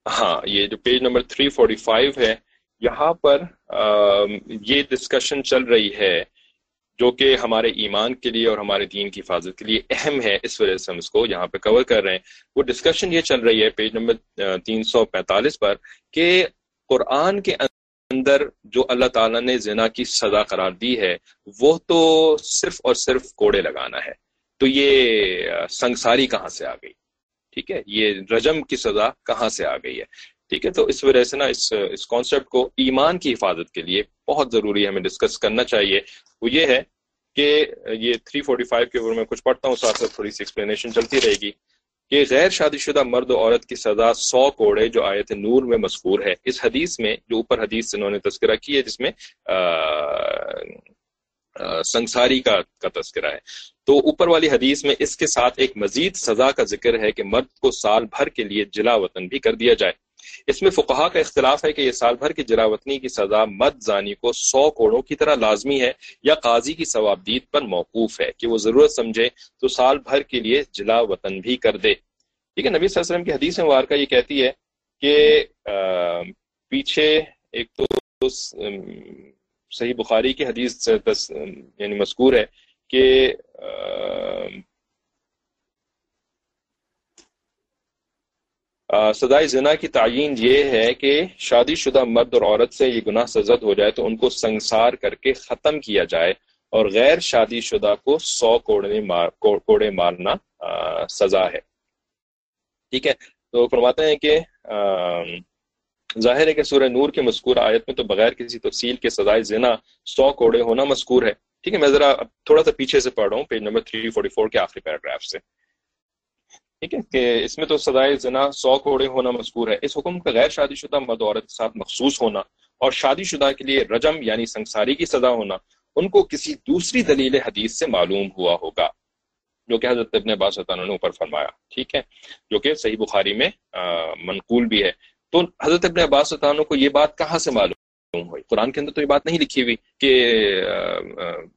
ہاں یہ جو پیج نمبر 345 ہے، یہاں پر یہ ڈسکشن چل رہی ہے۔ جو کہ ہمارے ایمان کے لیے اور ہمارے دین کی حفاظت کے لیے اہم ہے، اس وجہ سے ہم اس کو یہاں پہ کور کر رہے ہیں۔ وہ ڈسکشن یہ چل رہی ہے پیج نمبر تین سو پینتالیس پر کہ قرآن کے اندر جو اللہ تعالیٰ نے زنا کی سزا قرار دی ہے، وہ تو صرف اور صرف کوڑے لگانا ہے۔ تو یہ سنگساری کہاں سے آ گئی؟ ٹھیک ہے، یہ رجم کی سزا کہاں سے آ گئی ہے؟ ٹھیک ہے، تو اس وجہ سے نا اس اس کانسیپٹ کو ایمان کی حفاظت کے لیے بہت ضروری ہے ہمیں ڈسکس کرنا چاہیے۔ وہ یہ ہے کہ یہ 345 کے اوپر میں کچھ پڑھتا ہوں، ساتھ ساتھ تھوڑی سی ایکسپلینیشن چلتی رہے گی کہ غیر شادی شدہ مرد و عورت کی سزا سو کوڑے جو آیت نور میں مذکور ہے۔ اس حدیث میں، جو اوپر حدیث انہوں نے تذکرہ کی ہے، جس میں سنساری کا کا تذکرہ ہے۔ تو اوپر والی حدیث میں اس کے ساتھ ایک مزید سزا کا ذکر ہے کہ مرد کو سال بھر کے لیے جلا وطن بھی کر دیا جائے۔ اس میں فقہا کا اختلاف ہے کہ یہ سال بھر کی جراوطنی کی سزا مد زانی کو سو کوڑوں کی طرح لازمی ہے یا قاضی کی ثوابدید پر موقوف ہے کہ وہ ضرورت سمجھے تو سال بھر کے لیے جلا وطن بھی کر دے۔ ٹھیک ہے، نبی صلی اللہ علیہ وسلم کی حدیث مبارکہ یہ کہتی ہے کہ پیچھے ایک تو صحیح بخاری کی حدیث یعنی مذکور ہے کہ سدائے زنا کی تعین یہ ہے کہ شادی شدہ مرد اور عورت سے یہ گناہ سزد ہو جائے تو ان کو سنسار کر کے ختم کیا جائے اور غیر شادی شدہ کو سو کوڑے مار کوڑے مارنا سزا ہے۔ ٹھیک ہے؟ تو فرماتے ہیں کہ ظاہر ہے کہ سورہ نور کے مذکور آیت میں تو بغیر کسی تفصیل کے سزائے زنا سو کوڑے ہونا مذکور ہے۔ ٹھیک ہے؟ میں ذرا تھوڑا سا پیچھے سے پڑھ رہا ہوں، پیج نمبر 344 کے آخری پیراگراف سے۔ ٹھیک ہے کہ اس میں تو سدائے زنا سو کوڑے ہونا مذکور ہے۔ اس حکم کا غیر شادی شدہ مرد عورت کے ساتھ مخصوص ہونا اور شادی شدہ کے لیے رجم یعنی سنساری کی سزا ہونا، ان کو کسی دوسری دلیل حدیث سے معلوم ہوا ہوگا، جو کہ حضرت ابن عباس نے اوپر فرمایا، ٹھیک ہے؟ جو کہ صحیح بخاری میں منقول بھی ہے۔ تو حضرت ابن عباس کو یہ بات کہاں سے معلوم ہوئی؟ قرآن کے اندر تو یہ بات نہیں لکھی ہوئی کہ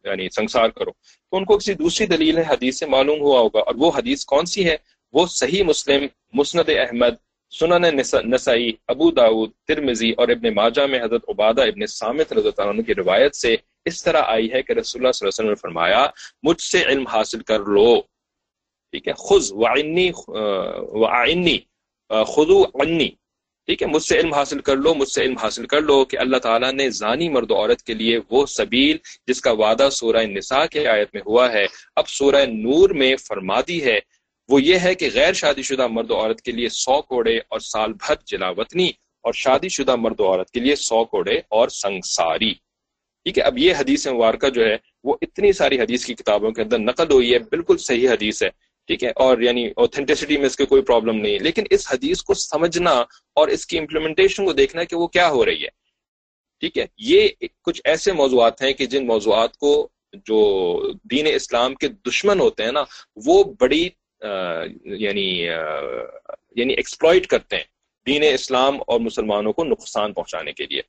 یعنی سنسار کرو۔ تو ان کو کسی دوسری دلیل حدیث سے معلوم ہوا ہوگا، اور وہ حدیث کون سی ہے؟ وہ صحیح مسلم، مسند احمد، سنن نسائی، ابو داود ترمزی اور ابن ماجہ میں حضرت عبادہ ابن سامت رضی اللہ عنہ کی روایت سے اس طرح آئی ہے کہ رسول اللہ صلی اللہ علیہ وسلم نے فرمایا، مجھ سے علم حاصل کر لو۔ ٹھیک ہے خز وعنی وعنی عنی۔ ٹھیک ہے، مجھ سے علم حاصل کر لو، مجھ سے علم حاصل کر لو کہ اللہ تعالیٰ نے زانی مرد و عورت کے لیے وہ سبیل جس کا وعدہ سورہ نساء کے آیت میں ہوا ہے، اب سورہ نور میں فرما دی ہے وہ یہ ہے کہ غیر شادی شدہ مرد و عورت کے لیے سو کوڑے اور سال بھر جلا وطنی اور شادی شدہ مرد و عورت کے لیے سو کوڑے اور سنگساری۔ ٹھیک ہے، اب یہ حدیث مبارکہ جو ہے، وہ اتنی ساری حدیث کی کتابوں کے اندر نقل ہوئی ہے، بالکل صحیح حدیث ہے۔ ٹھیک ہے، اور یعنی اوتھینٹسٹی میں اس کے کوئی پرابلم نہیں ہے۔ لیکن اس حدیث کو سمجھنا اور اس کی امپلیمنٹیشن کو دیکھنا کہ وہ کیا ہو رہی ہے۔ ٹھیک ہے، یہ کچھ ایسے موضوعات ہیں کہ جن موضوعات کو جو دین اسلام کے دشمن ہوتے ہیں نا، وہ بڑی یعنی یعنی ایکسپلوئٹ کرتے ہیں دین اسلام اور مسلمانوں کو نقصان پہنچانے کے لیے۔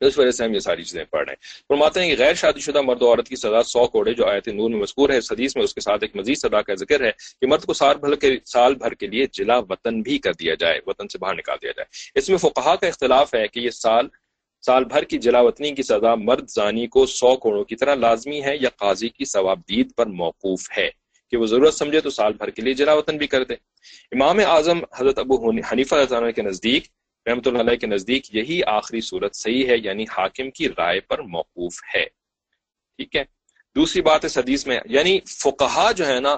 اس وجہ سے ہم یہ ساری چیزیں پڑھ رہے ہیں۔ فرماتے ہیں کہ غیر شادی شدہ مرد و عورت کی سزا سو کوڑے جو آیت نور میں مذکور ہے۔ حدیث میں اس کے ساتھ ایک مزید سزا کا ذکر ہے کہ مرد کو سال بھر کے، سال بھر کے لیے جلا وطن بھی کر دیا جائے، وطن سے باہر نکال دیا جائے۔ اس میں فقہا کا اختلاف ہے کہ یہ سال سال بھر کی جلا وطنی کی سزا مرد زانی کو سو کوڑوں کی طرح لازمی ہے یا قاضی کی ثواب دید پر موقوف ہے۔ کہ وہ ضرورت سمجھے تو سال بھر کے لیے جلا وطن بھی کر دے۔ امام اعظم حضرت ابو حنیفہ کے نزدیک رحمۃ اللہ علیہ کے نزدیک یہی آخری صورت صحیح ہے یعنی حاکم کی رائے پر موقوف ہے۔ ٹھیک ہے؟ دوسری بات اس حدیث میں یعنی فقہا جو ہے نا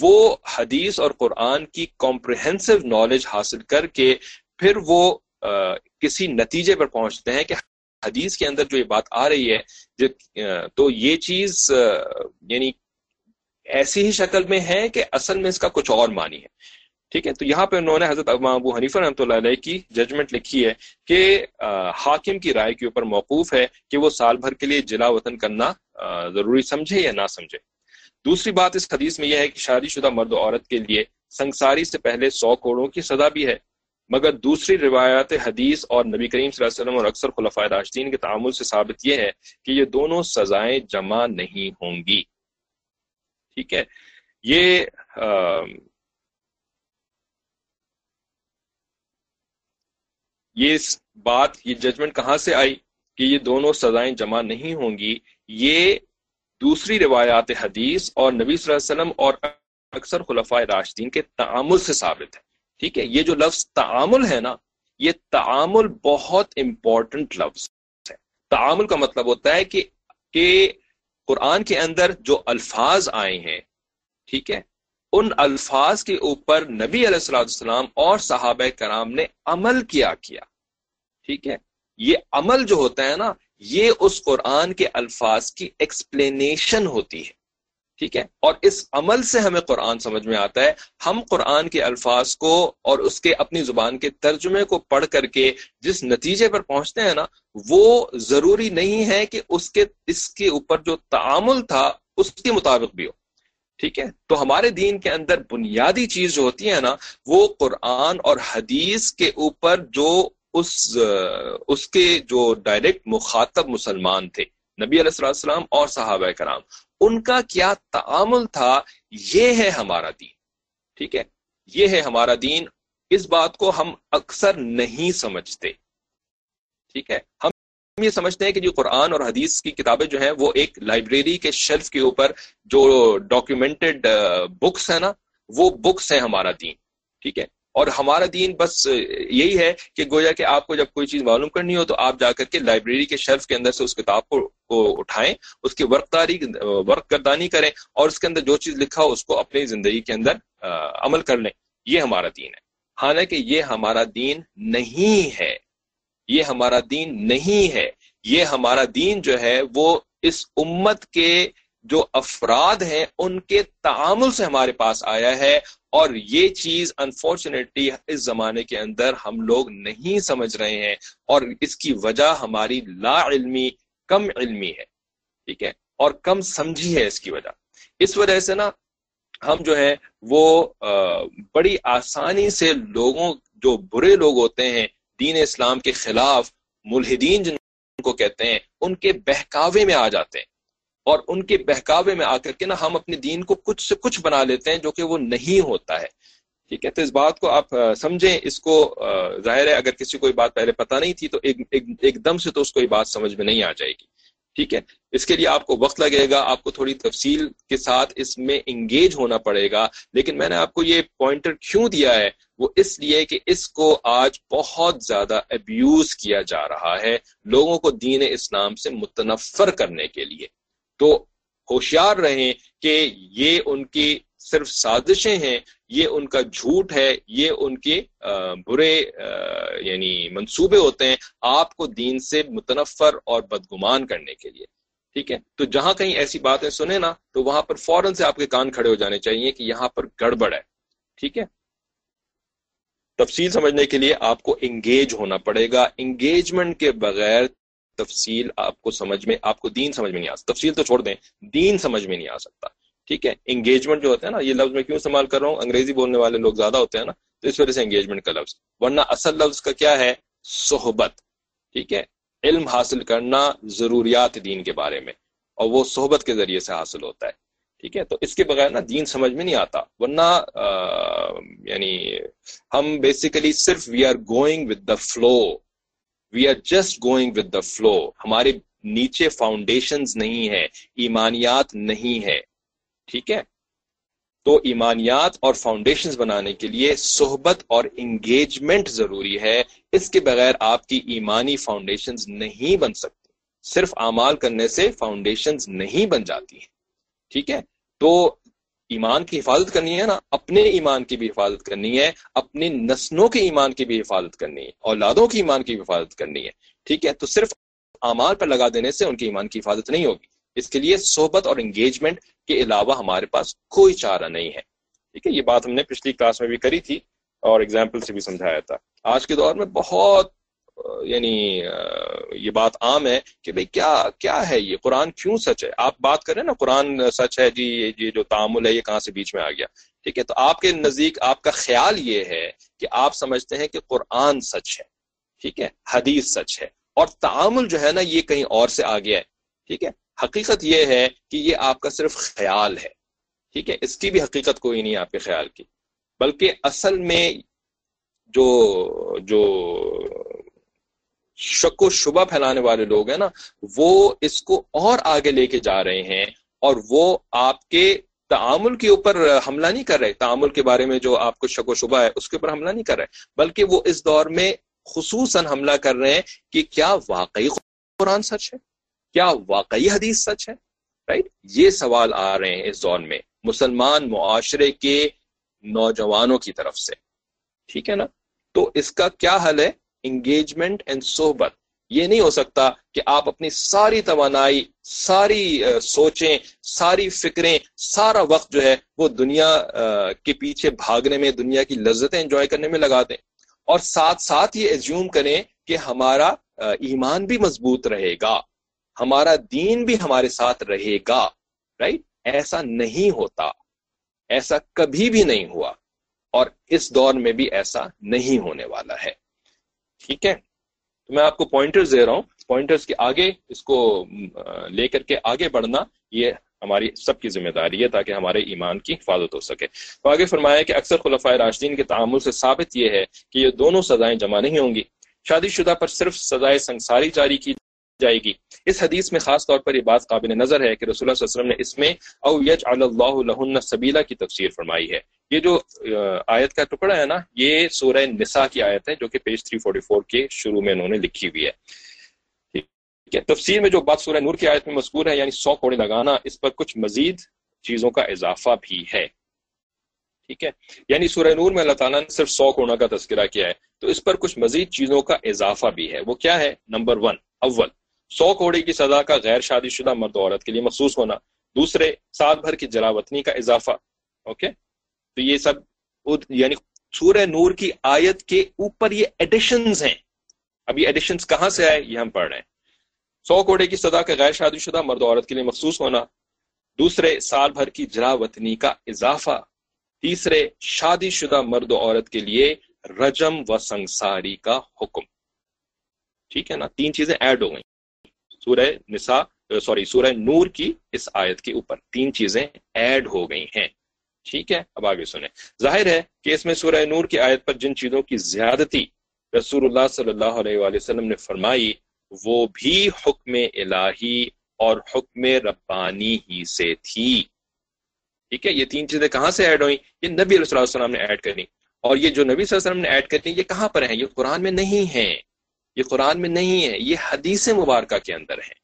وہ حدیث اور قرآن کی کمپریہنسو نالج حاصل کر کے پھر وہ آ, کسی نتیجے پر پہنچتے ہیں کہ حدیث کے اندر جو یہ بات آ رہی ہے تو یہ چیز یعنی ایسی ہی شکل میں ہے کہ اصل میں اس کا کچھ اور معنی ہے۔ ٹھیک ہے؟ تو یہاں پہ انہوں نے حضرت ابو حنیفہ رحمۃ اللہ علیہ کی ججمنٹ لکھی ہے کہ حاکم کی رائے کے اوپر موقوف ہے کہ وہ سال بھر کے لیے جلا وطن کرنا ضروری سمجھے یا نہ سمجھے۔ دوسری بات اس حدیث میں یہ ہے کہ شادی شدہ مرد و عورت کے لیے سنگساری سے پہلے سو کوڑوں کی سزا بھی ہے۔ مگر دوسری روایات حدیث اور نبی کریم صلی اللہ علیہ وسلم اور اکثر خلفۂ راشدین کے تعامل سے ثابت یہ ہے کہ یہ دونوں سزائیں جمع نہیں ہوں گی۔ ٹھیک ہے؟ یہ یہ بات، یہ ججمنٹ کہاں سے آئی کہ یہ دونوں سزائیں جمع نہیں ہوں گی؟ یہ دوسری روایات حدیث اور نبی صلی اللہ علیہ وسلم اور اکثر خلفۂ راشدین کے تعامل سے ثابت ہے۔ ٹھیک ہے؟ یہ جو لفظ تعامل ہے نا، یہ تعامل بہت امپورٹنٹ لفظ ہے۔ تعامل کا مطلب ہوتا ہے کہ کہ قرآن کے اندر جو الفاظ آئے ہیں، ٹھیک ہے؟ ان الفاظ کے اوپر نبی علیہ السلام السلام اور صحابہ کرام نے عمل کیا کیا۔ ٹھیک ہے؟ یہ عمل جو ہوتا ہے نا، یہ اس قرآن کے الفاظ کی ایکسپلینیشن ہوتی ہے۔ ٹھیک ہے؟ اور اس عمل سے ہمیں قرآن سمجھ میں آتا ہے۔ ہم قرآن کے الفاظ کو اور اس کے اپنی زبان کے ترجمے کو پڑھ کر کے جس نتیجے پر پہنچتے ہیں نا، وہ ضروری نہیں ہے کہ اس کے اس کے اوپر جو تعامل تھا، اس کے مطابق بھی ہو۔ ٹھیک ہے؟ تو ہمارے دین کے اندر بنیادی چیز جو ہوتی ہے نا، وہ قرآن اور حدیث کے اوپر جو اس اس کے جو ڈائریکٹ مخاطب مسلمان تھے، نبی علیہ السلام اور صحابہ کرام۔ ان کا کیا تعامل تھا، یہ ہے ہمارا دین۔ ٹھیک ہے؟ یہ ہے ہمارا دین۔ اس بات کو ہم اکثر نہیں سمجھتے۔ ٹھیک ہے؟ ہم یہ سمجھتے ہیں کہ جو قرآن اور حدیث کی کتابیں جو ہیں، وہ ایک لائبریری کے شیلف کے اوپر جو ڈاکیومنٹڈ بکس ہیں نا، وہ بکس ہیں ہمارا دین۔ ٹھیک ہے؟ اور ہمارا دین بس یہی ہے کہ گویا کہ آپ کو جب کوئی چیز معلوم کرنی ہو تو آپ جا کر کے لائبریری کے شیلف کے اندر سے اس کتاب کو اٹھائیں، اس کی ورق داری ورق گردانی کریں اور اس کے اندر جو چیز لکھا ہو اس کو اپنی زندگی کے اندر عمل کر لیں۔ یہ ہمارا دین ہے۔ حالانکہ یہ ہمارا دین نہیں ہے۔ یہ ہمارا دین نہیں ہے۔ یہ ہمارا دین جو ہے وہ اس امت کے جو افراد ہیں، ان کے تعامل سے ہمارے پاس آیا ہے۔ اور یہ چیز انفارچونیٹلی اس زمانے کے اندر ہم لوگ نہیں سمجھ رہے ہیں اور اس کی وجہ ہماری لا علمی، کم علمی ہے، ٹھیک ہے؟ اور کم سمجھی ہے اس کی وجہ۔ اس وجہ سے نا ہم جو ہے وہ بڑی آسانی سے لوگوں، جو برے لوگ ہوتے ہیں، دین اسلام کے خلاف ملحدین جن کو کہتے ہیں، ان کے بہکاوے میں آ جاتے ہیں۔ اور ان کے بہکاوے میں آ کر کے نا ہم اپنے دین کو کچھ سے کچھ بنا لیتے ہیں جو کہ وہ نہیں ہوتا ہے۔ ٹھیک ہے؟ تو اس بات کو آپ سمجھیں۔ اس کو ظاہر ہے اگر کسی کو یہ بات پہلے پتہ نہیں تھی تو ایک ایک دم سے تو اس کو یہ بات سمجھ میں نہیں آ جائے گی۔ ٹھیک ہے؟ اس کے لیے آپ کو وقت لگے گا۔ آپ کو تھوڑی تفصیل کے ساتھ اس میں انگیج ہونا پڑے گا۔ لیکن میں نے آپ کو یہ پوائنٹر کیوں دیا ہے؟ وہ اس لیے کہ اس کو آج بہت زیادہ ابیوز کیا جا رہا ہے لوگوں کو دین اسلام سے متنفر کرنے کے لیے۔ تو ہوشیار رہیں کہ یہ ان کی صرف سازشیں ہیں، یہ ان کا جھوٹ ہے، یہ ان کے برے یعنی منصوبے ہوتے ہیں آپ کو دین سے متنفر اور بدگمان کرنے کے لیے، ٹھیک ہے؟ تو جہاں کہیں ایسی باتیں سنیں نا، تو وہاں پر فوراً سے آپ کے کان کھڑے ہو جانے چاہیے کہ یہاں پر گڑبڑ ہے، ٹھیک ہے؟ تفصیل سمجھنے کے لیے آپ کو انگیج ہونا پڑے گا۔ انگیجمنٹ کے بغیر تفصیل آپ کو سمجھ میں آپ کو دین سمجھ میں نہیں آ سکتا۔ تفصیل تو چھوڑ دیں۔ دین سمجھ میں نہیں آ سکتا۔ ٹھیک ہے؟ انگیجمنٹ جو ہوتا ہے نا یہ لفظ میں کیوں استعمال کر رہا ہوں؟ انگریزی بولنے والے لوگ زیادہ ہوتے ہیں نا تو اس وجہ سے انگیجمنٹ کا لفظ۔ ورنہ اصل لفظ کا کیا ہے؟ صحبت۔ ٹھیک ہے؟ علم حاصل کرنا ضروریات دین کے بارے میں اور وہ صحبت کے ذریعے سے حاصل ہوتا ہے۔ ٹھیک ہے؟ تو اس کے بغیر نا دین سمجھ میں نہیں آتا۔ ورنہ آ, یعنی ہم بیسیکلی صرف we are going with the flow we are just going with the flow ہمارے نیچے فاؤنڈیشنز نہیں ہے ایمانیات نہیں ہے ٹھیک ہے؟ تو ایمانیات اور فاؤنڈیشنز بنانے کے لیے صحبت اور انگیجمنٹ ضروری ہے۔ اس کے بغیر آپ کی ایمانی فاؤنڈیشنز نہیں بن سکتی۔ صرف اعمال کرنے سے فاؤنڈیشنز نہیں بن جاتی ہیں۔ ٹھیک ہے؟ تو ایمان کی حفاظت کرنی ہے نا، اپنے ایمان کی بھی حفاظت کرنی ہے اپنے نسلوں کے ایمان کی بھی حفاظت کرنی ہے، اولادوں کی ایمان کی بھی حفاظت کرنی ہے، ٹھیک ہے؟ تو صرف اعمال پر لگا دینے سے ان کی ایمان کی حفاظت نہیں ہوگی۔ اس کے لیے صحبت اور انگیجمنٹ کے علاوہ ہمارے پاس کوئی چارہ نہیں ہے۔ ٹھیک ہے؟ یہ بات ہم نے پچھلی کلاس میں بھی کری تھی اور ایگزامپل سے بھی سمجھایا تھا۔ آج کے دور میں بہت یعنی یہ بات عام ہے کہ بھئی کیا کیا ہے یہ؟ قرآن کیوں سچ ہے؟ آپ بات کریں نا، قرآن سچ ہے جی یہ جو تعامل ہے، یہ کہاں سے بیچ میں آ گیا؟ ٹھیک ہے، تو آپ کے نزدیک، آپ کا خیال یہ ہے کہ آپ سمجھتے ہیں کہ قرآن سچ ہے، ٹھیک ہے، حدیث سچ ہے، اور تعامل جو ہے نا، یہ کہیں اور سے آ گیا ہے، ٹھیک ہے؟ حقیقت یہ ہے کہ یہ آپ کا صرف خیال ہے، ٹھیک ہے؟ اس کی بھی حقیقت کوئی نہیں آپ کے خیال کی، بلکہ اصل میں جو جو شک و شبہ پھیلانے والے لوگ ہیں نا، وہ اس کو اور آگے لے کے جا رہے ہیں اور وہ آپ کے تعامل کے اوپر حملہ نہیں کر رہے۔ تعامل کے بارے میں جو آپ کو شک و شبہ ہے، اس کے اوپر حملہ نہیں کر رہے، بلکہ وہ اس دور میں خصوصاً حملہ کر رہے ہیں کہ کیا واقعی قرآن سچ ہے؟ کیا واقعی حدیث سچ ہے؟ رائٹ یہ سوال آ رہے ہیں اس دور میں مسلمان معاشرے کے نوجوانوں کی طرف سے۔ ٹھیک ہے نا؟ تو اس کا کیا حل ہے؟ انگیجمنٹ اینڈ صحبت یہ نہیں ہو سکتا کہ آپ اپنی ساری توانائی، ساری سوچیں، ساری فکریں، سارا وقت جو ہے وہ دنیا کے پیچھے بھاگنے میں، دنیا کی لذتیں انجوائے کرنے میں لگا دیں۔ اور ساتھ ساتھ یہ ایزیوم کریں کہ ہمارا ایمان بھی مضبوط رہے گا۔ ہمارا دین بھی ہمارے ساتھ رہے گا۔ رائٹ ایسا نہیں ہوتا۔ ایسا کبھی بھی نہیں ہوا۔ اور اس دور میں بھی ایسا نہیں ہونے والا ہے۔ ٹھیک ہے؟ تو میں آپ کو پوائنٹرز دے رہا ہوں۔ پوائنٹرز کے آگے، اس کو لے کر کے آگے بڑھنا، یہ ہماری سب کی ذمہ داری ہے تاکہ ہمارے ایمان کی حفاظت ہو سکے۔ تو آگے فرمایا کہ اکثر خلفۂ راشدین کے تعامل سے ثابت یہ ہے کہ یہ دونوں سزائیں جمع نہیں ہوں گی۔ شادی شدہ پر صرف سزائے سنساری جاری کی جائے گی۔ اس حدیث میں خاص طور پر یہ بات قابل نظر ہے کہ رسول اللہ صلی اللہ علیہ وسلم نے اس میں او یج اللہ لہن سبیلا کی تفسیر فرمائی ہے۔ یہ جو آیت کا ٹکڑا ہے نا، یہ سورہ نساء کی آیت ہے جو کہ پیج 344 کے شروع میں انہوں نے لکھی ہوئی ہے۔ ٹھیک ہے۔ تفسیر میں جو بات سورہ نور کی آیت میں مذکور ہے یعنی سو کوڑے لگانا، اس پر کچھ مزید چیزوں کا اضافہ بھی ہے۔ ٹھیک ہے۔ یعنی سورہ نور میں اللہ تعالیٰ نے صرف سو کوڑوں کا تذکرہ کیا ہے، تو اس پر کچھ مزید چیزوں کا اضافہ بھی ہے۔ وہ کیا ہے؟ نمبر ون، اول۔ سو کوڑے کی سزا کا غیر شادی شدہ مرد و عورت کے لیے مخصوص ہونا، دوسرے، سال بھر کی جلاوطنی کا اضافہ اوکے تو یہ سب یعنی سورہ نور کی آیت کے اوپر یہ ایڈیشنز ہیں۔ اب یہ ایڈیشنز کہاں سے آئے؟ یہ ہم پڑھ رہے ہیں۔ سو کوڑے کی سزا کا غیر شادی شدہ مرد و عورت کے لیے مخصوص ہونا، دوسرے، سال بھر کی جلا وطنی کا اضافہ، تیسرے، شادی شدہ مرد و عورت کے لیے رجم و سنساری کا حکم۔ ٹھیک ہے نا؟ تین چیزیں ایڈ ہو گئیں۔ سورہ نساء سوری، سورہ نور کی اس آیت کے اوپر تین چیزیں ایڈ ہو گئی ہیں۔ ٹھیک ہے؟ اب آگے سنیں۔ ظاہر ہے کہ اس میں سورہ نور کی آیت پر جن چیزوں کی زیادتی رسول اللہ صلی اللہ علیہ وآلہ وسلم نے فرمائی، وہ بھی حکم الہی اور حکم ربانی ہی سے تھی۔ ٹھیک ہے؟ یہ تین چیزیں کہاں سے ایڈ ہوئی یہ نبی علیہ السلام نے ایڈ کرنی اور یہ جو نبی صلی اللہ علیہ وسلم نے ایڈ کرنی یہ کہاں پر ہیں؟ یہ قرآن میں نہیں ہیں۔ یہ قرآن میں نہیں ہے، یہ حدیث مبارکہ کے اندر ہے۔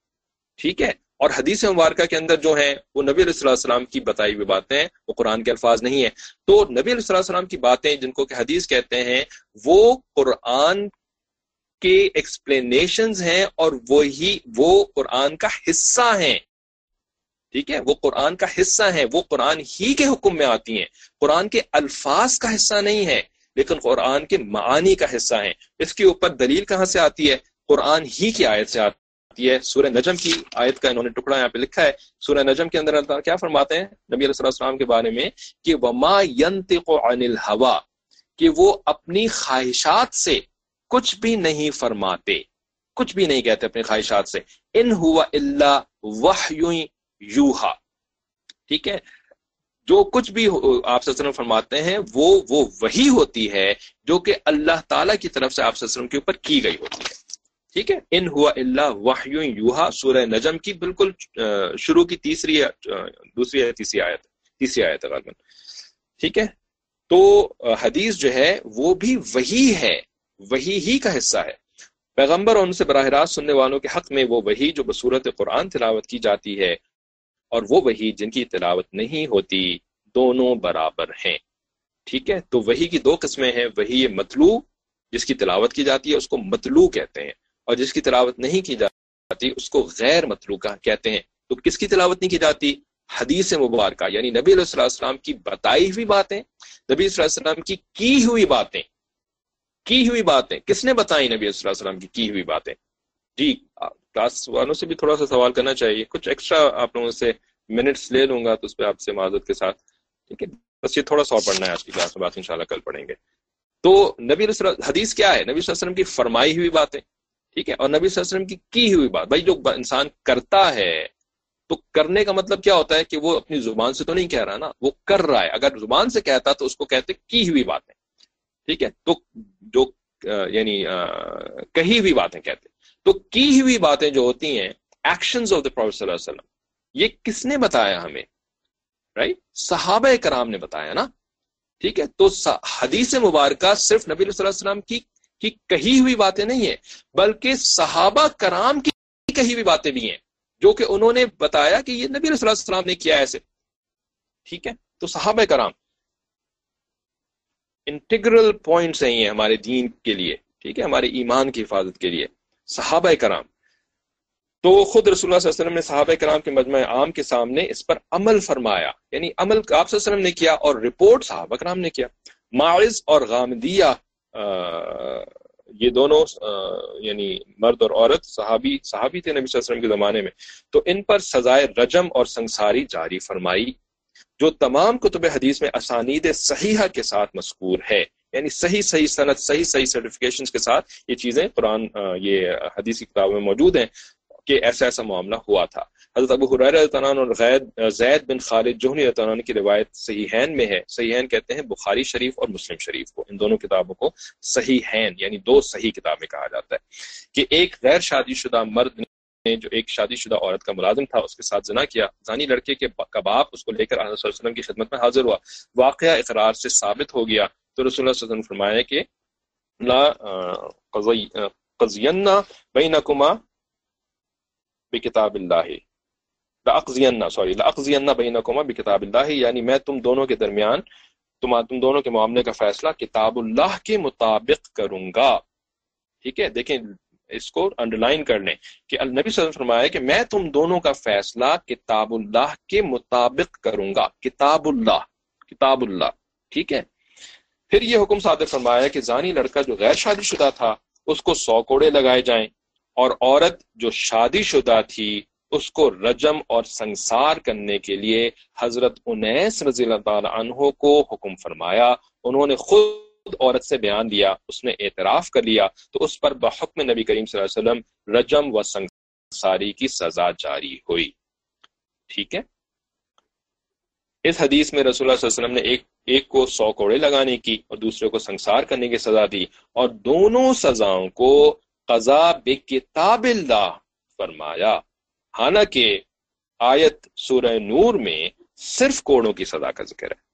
ٹھیک ہے؟ اور حدیث مبارکہ کے اندر جو ہیں، وہ نبی علیہ اللہ السلام کی بتائی ہوئی باتیں وہ قرآن کے الفاظ نہیں ہیں۔ تو نبی علیہ السلام کی باتیں جن کو کہ حدیث کہتے ہیں، وہ قرآن کے ایکسپلینیشنز ہیں اور وہی، وہ قرآن کا حصہ ہیں۔ ٹھیک ہے؟ وہ قرآن کا حصہ ہیں، وہ قرآن ہی کے حکم میں آتی ہیں۔ قرآن کے الفاظ کا حصہ نہیں ہے۔ لیکن قرآن کے معانی کا حصہ ہیں۔ اس کے اوپر دلیل کہاں سے آتی ہے؟ قرآن ہی کی آیت سے آتی ہے۔ سورہ نجم کی آیت کا انہوں نے ٹکڑا یہاں پہ لکھا ہے۔ سورہ نجم کے اندر اللہ کیا فرماتے ہیں؟ نبی علیہ السلام کے بارے میں کہ وما ينطق عن الهوى، کہ وہ اپنی خواہشات سے کچھ بھی نہیں فرماتے۔ کچھ بھی نہیں کہتے اپنی خواہشات سے۔ ان ہوا اللہ وحی یوہا ٹھیک ہے؟ جو کچھ بھی آپ وسلم فرماتے ہیں، وہ وہ وہی ہوتی ہے جو کہ اللہ تعالی کی طرف سے آپ وسلم کے اوپر کی گئی ہوتی ہے۔ ٹھیک ہے؟ ان ہوا اللہ وحی یوہا سورہ نجم کی بالکل شروع کی تیسری دوسری تیسری آیت تیسری آیت غالباً۔ ٹھیک ہے؟ تو حدیث جو ہے، وہ بھی وہی ہے، وہی ہی کا حصہ ہے۔ پیغمبر اور ان سے براہ راست سننے والوں کے حق میں وہ وہی جو بصورت قرآن تلاوت کی جاتی ہے۔ اور وہ وہی جن کی تلاوت نہیں ہوتی، دونوں برابر ہیں۔ ٹھیک ہے؟ تو وہی کی دو قسمیں ہیں، وہی مطلوع جس کی تلاوت کی جاتی ہے، اس کو مطلوع کہتے ہیں۔ اور جس کی تلاوت نہیں کی جاتی، اس کو غیر مطلوع کہتے ہیں۔ تو کس کی تلاوت نہیں کی جاتی؟ حدیث مبارکہ یعنی نبی علیہ السلام کی بتائی ہوئی باتیں، نبی صلی اللہ علیہ وسلم کی کی ہوئی باتیں۔ کی ہوئی باتیں۔ کس نے بتائی نبی صلی اللہ علیہ وسلم کی کی ہوئی باتیں؟ جی کلاس والوں سے بھی تھوڑا سا سوال کرنا چاہیے۔ کچھ ایکسٹرا آپ لوگوں سے منٹس لے لوں گا تو اس پہ آپ سے معذرت کے ساتھ۔ ٹھیک ہے؟ بس یہ تھوڑا سا پڑھنا ہے آج کی کلاس میں، بات انشاءاللہ کل پڑھیں گے۔ تو نبی حدیث کیا ہے؟ نبی صلی اللہ علیہ وسلم کی فرمائی ہوئی باتیں، ٹھیک ہے؟ اور نبی صلی اللہ علیہ وسلم کی کی ہوئی بات۔ بھائی جو انسان کرتا ہے، تو کرنے کا مطلب کیا ہوتا ہے کہ وہ اپنی زبان سے تو نہیں کہہ رہا نا، وہ کر رہا ہے۔ اگر زبان سے کہتا تو اس کو کہتے کی ہوئی باتیں، ٹھیک ہے؟ تو جو یعنی کہی ہوئی باتیں کہتے۔ تو کی ہوئی باتیں جو ہوتی ہیں ایکشنز آف دا صلی اللہ علیہ وسلم. یہ کس نے بتایا ہمیں؟ رائٹ صحابہ کرام نے بتایا نا. ٹھیک ہے؟ تو حدیث مبارکہ صرف نبی صلی اللہ علیہ وسلم کی کی کہی ہوئی باتیں نہیں ہیں، بلکہ صحابہ کرام کی کہی ہوئی باتیں بھی ہیں، جو کہ انہوں نے بتایا کہ یہ نبی صلی اللہ علیہ وسلم نے کیا ایسے ٹھیک ہے؟ تو صحابہ کرام انٹیگرل پوائنٹس ہیں یہ ہمارے دین کے لیے، ٹھیک ہے؟ ہمارے ایمان کی حفاظت کے لیے. صحابہ کرام۔ تو خود رسول اللہ صلی اللہ علیہ وسلم نے صحابہ کرام کے مجمع عام کے سامنے اس پر عمل فرمایا۔ یعنی عمل آپ صلی اللہ علیہ وسلم نے کیا اور رپورٹ صحابہ کرام نے کیا۔ معرض اور غامدیہ یہ دونوں یعنی مرد اور عورت صحابی صحابی تھے نبی صلی اللہ علیہ وسلم کے زمانے میں۔ تو ان پر سزائے رجم اور سنساری جاری فرمائی، جو تمام کتب حدیث میں اسانید صحیحہ کے ساتھ مذکور ہے۔ یعنی صحیح صحیح صنعت صحیح صحیح سرٹیفکیشن کے ساتھ یہ چیزیں قرآن یہ حدیث کی کتابوں میں موجود ہیں کہ ایسا ایسا معاملہ ہوا تھا۔ حضرت ابو حریر اور زید بن خالد جوہنی عنہ کی روایت صحیحین میں ہے۔ صحیحین کہتے ہیں بخاری شریف اور مسلم شریف کو۔ ان دونوں کتابوں کو صحیحین یعنی دو صحیح کتابیں کہا جاتا ہے کہ ایک غیر شادی شدہ مرد نے جو ایک شادی شدہ عورت کا ملازم تھا، اس کے ساتھ زنا کیا۔ زانی لڑکے کے کباب اس کو لے کر علیہ وسلم کی خدمت میں حاضر ہوا۔ واقعہ اقرار سے ثابت ہو گیا تو رسول اللہ صلی اللہ علیہ وسلم فرمایا کہ لا قضینا بینکما بکتاب اللہ لاقضین سوری لاقضین بینکما بکتاب اللہ یعنی میں تم دونوں کے درمیان، تم تم دونوں کے معاملے کا فیصلہ کتاب اللہ کے مطابق کروں گا. ٹھیک ہے؟ دیکھیں اس کو انڈر لائن کر لیں کہ النبی صلی اللہ علیہ وسلم فرمایا کہ میں تم دونوں کا فیصلہ کتاب اللہ کے مطابق کروں گا. کتاب اللہ کتاب اللہ ٹھیک ہے؟ پھر یہ حکم صادر فرمایا کہ زانی لڑکا جو غیر شادی شدہ تھا، اس کو سو کوڑے لگائے جائیں اور عورت جو شادی شدہ تھی، اس کو رجم اور سنسار کرنے کے لیے حضرت انیس رضی اللہ تعالی عنہ کو حکم فرمایا۔ انہوں نے خود عورت سے بیان دیا، اس نے اعتراف کر لیا۔ تو اس پر بحکم نبی کریم صلی اللہ علیہ وسلم رجم و سنساری کی سزا جاری ہوئی۔ ٹھیک ہے؟ اس حدیث میں رسول اللہ صلی اللہ علیہ وسلم نے ایک ایک کو سو کوڑے لگانے کی اور دوسرے کو سنسار کرنے کی سزا دی اور دونوں سزاؤں کو قضا بے کتاب اللہ فرمایا۔ حالانکہ آیت سورہ نور میں صرف کوڑوں کی سزا کا ذکر ہے۔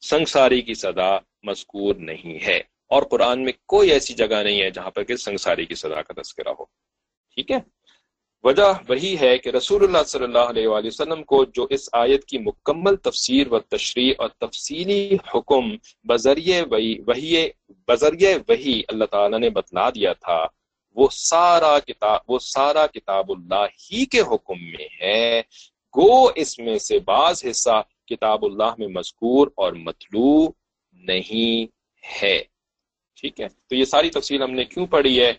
سنساری کی سزا مذکور نہیں ہے اور قرآن میں کوئی ایسی جگہ نہیں ہے جہاں پر کہ سنساری کی سزا کا تذکرہ ہو۔ ٹھیک ہے؟ وجہ وہی ہے کہ رسول اللہ صلی اللہ علیہ وآلہ وسلم کو جو اس آیت کی مکمل تفسیر و تشریح اور تفصیلی حکم بذریعہ وہی وہی بذریعہ وہی اللہ تعالیٰ نے بتلا دیا تھا، وہ سارا کتاب وہ سارا کتاب اللہ ہی کے حکم میں ہے۔ گو اس میں سے بعض حصہ کتاب اللہ میں مذکور اور مطلوع نہیں ہے۔ ٹھیک ہے؟ تو یہ ساری تفصیل ہم نے کیوں پڑھی ہے؟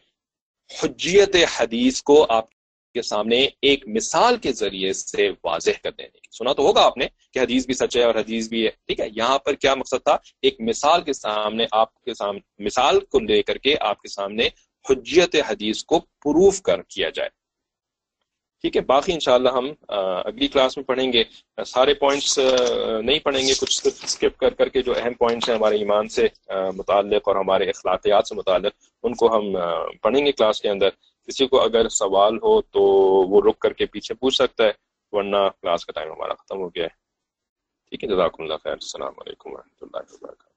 حجیت حدیث کو آپ کے سامنے ایک مثال کے ذریعے سے واضح کر دینے کی۔ سنا تو ہوگا آپ نے کہ حدیث بھی سچ ہے اور حدیث بھی ہے، ٹھیک ہے؟ یہاں پر کیا مقصد تھا؟ ایک مثال کے سامنے آپ کے سامنے، مثال کو لے کر کے آپ کے سامنے حجیت حدیث کو پروف کر کیا جائے۔ ٹھیک ہے؟ باقی انشاءاللہ ہم اگلی کلاس میں پڑھیں گے۔ سارے پوائنٹس نہیں پڑھیں گے، کچھ اسکپ کر کر کے جو اہم پوائنٹس ہیں ہمارے ایمان سے متعلق اور ہمارے اخلاقیات سے متعلق، ان کو ہم پڑھیں گے کلاس کے اندر۔ کسی کو اگر سوال ہو تو وہ رک کر کے پیچھے پوچھ سکتا ہے، ورنہ کلاس کا ٹائم ہمارا ختم ہو گیا ہے۔ ٹھیک ہے جزاک اللہ خیر، السلام علیکم و اللہ وبرکاتہ۔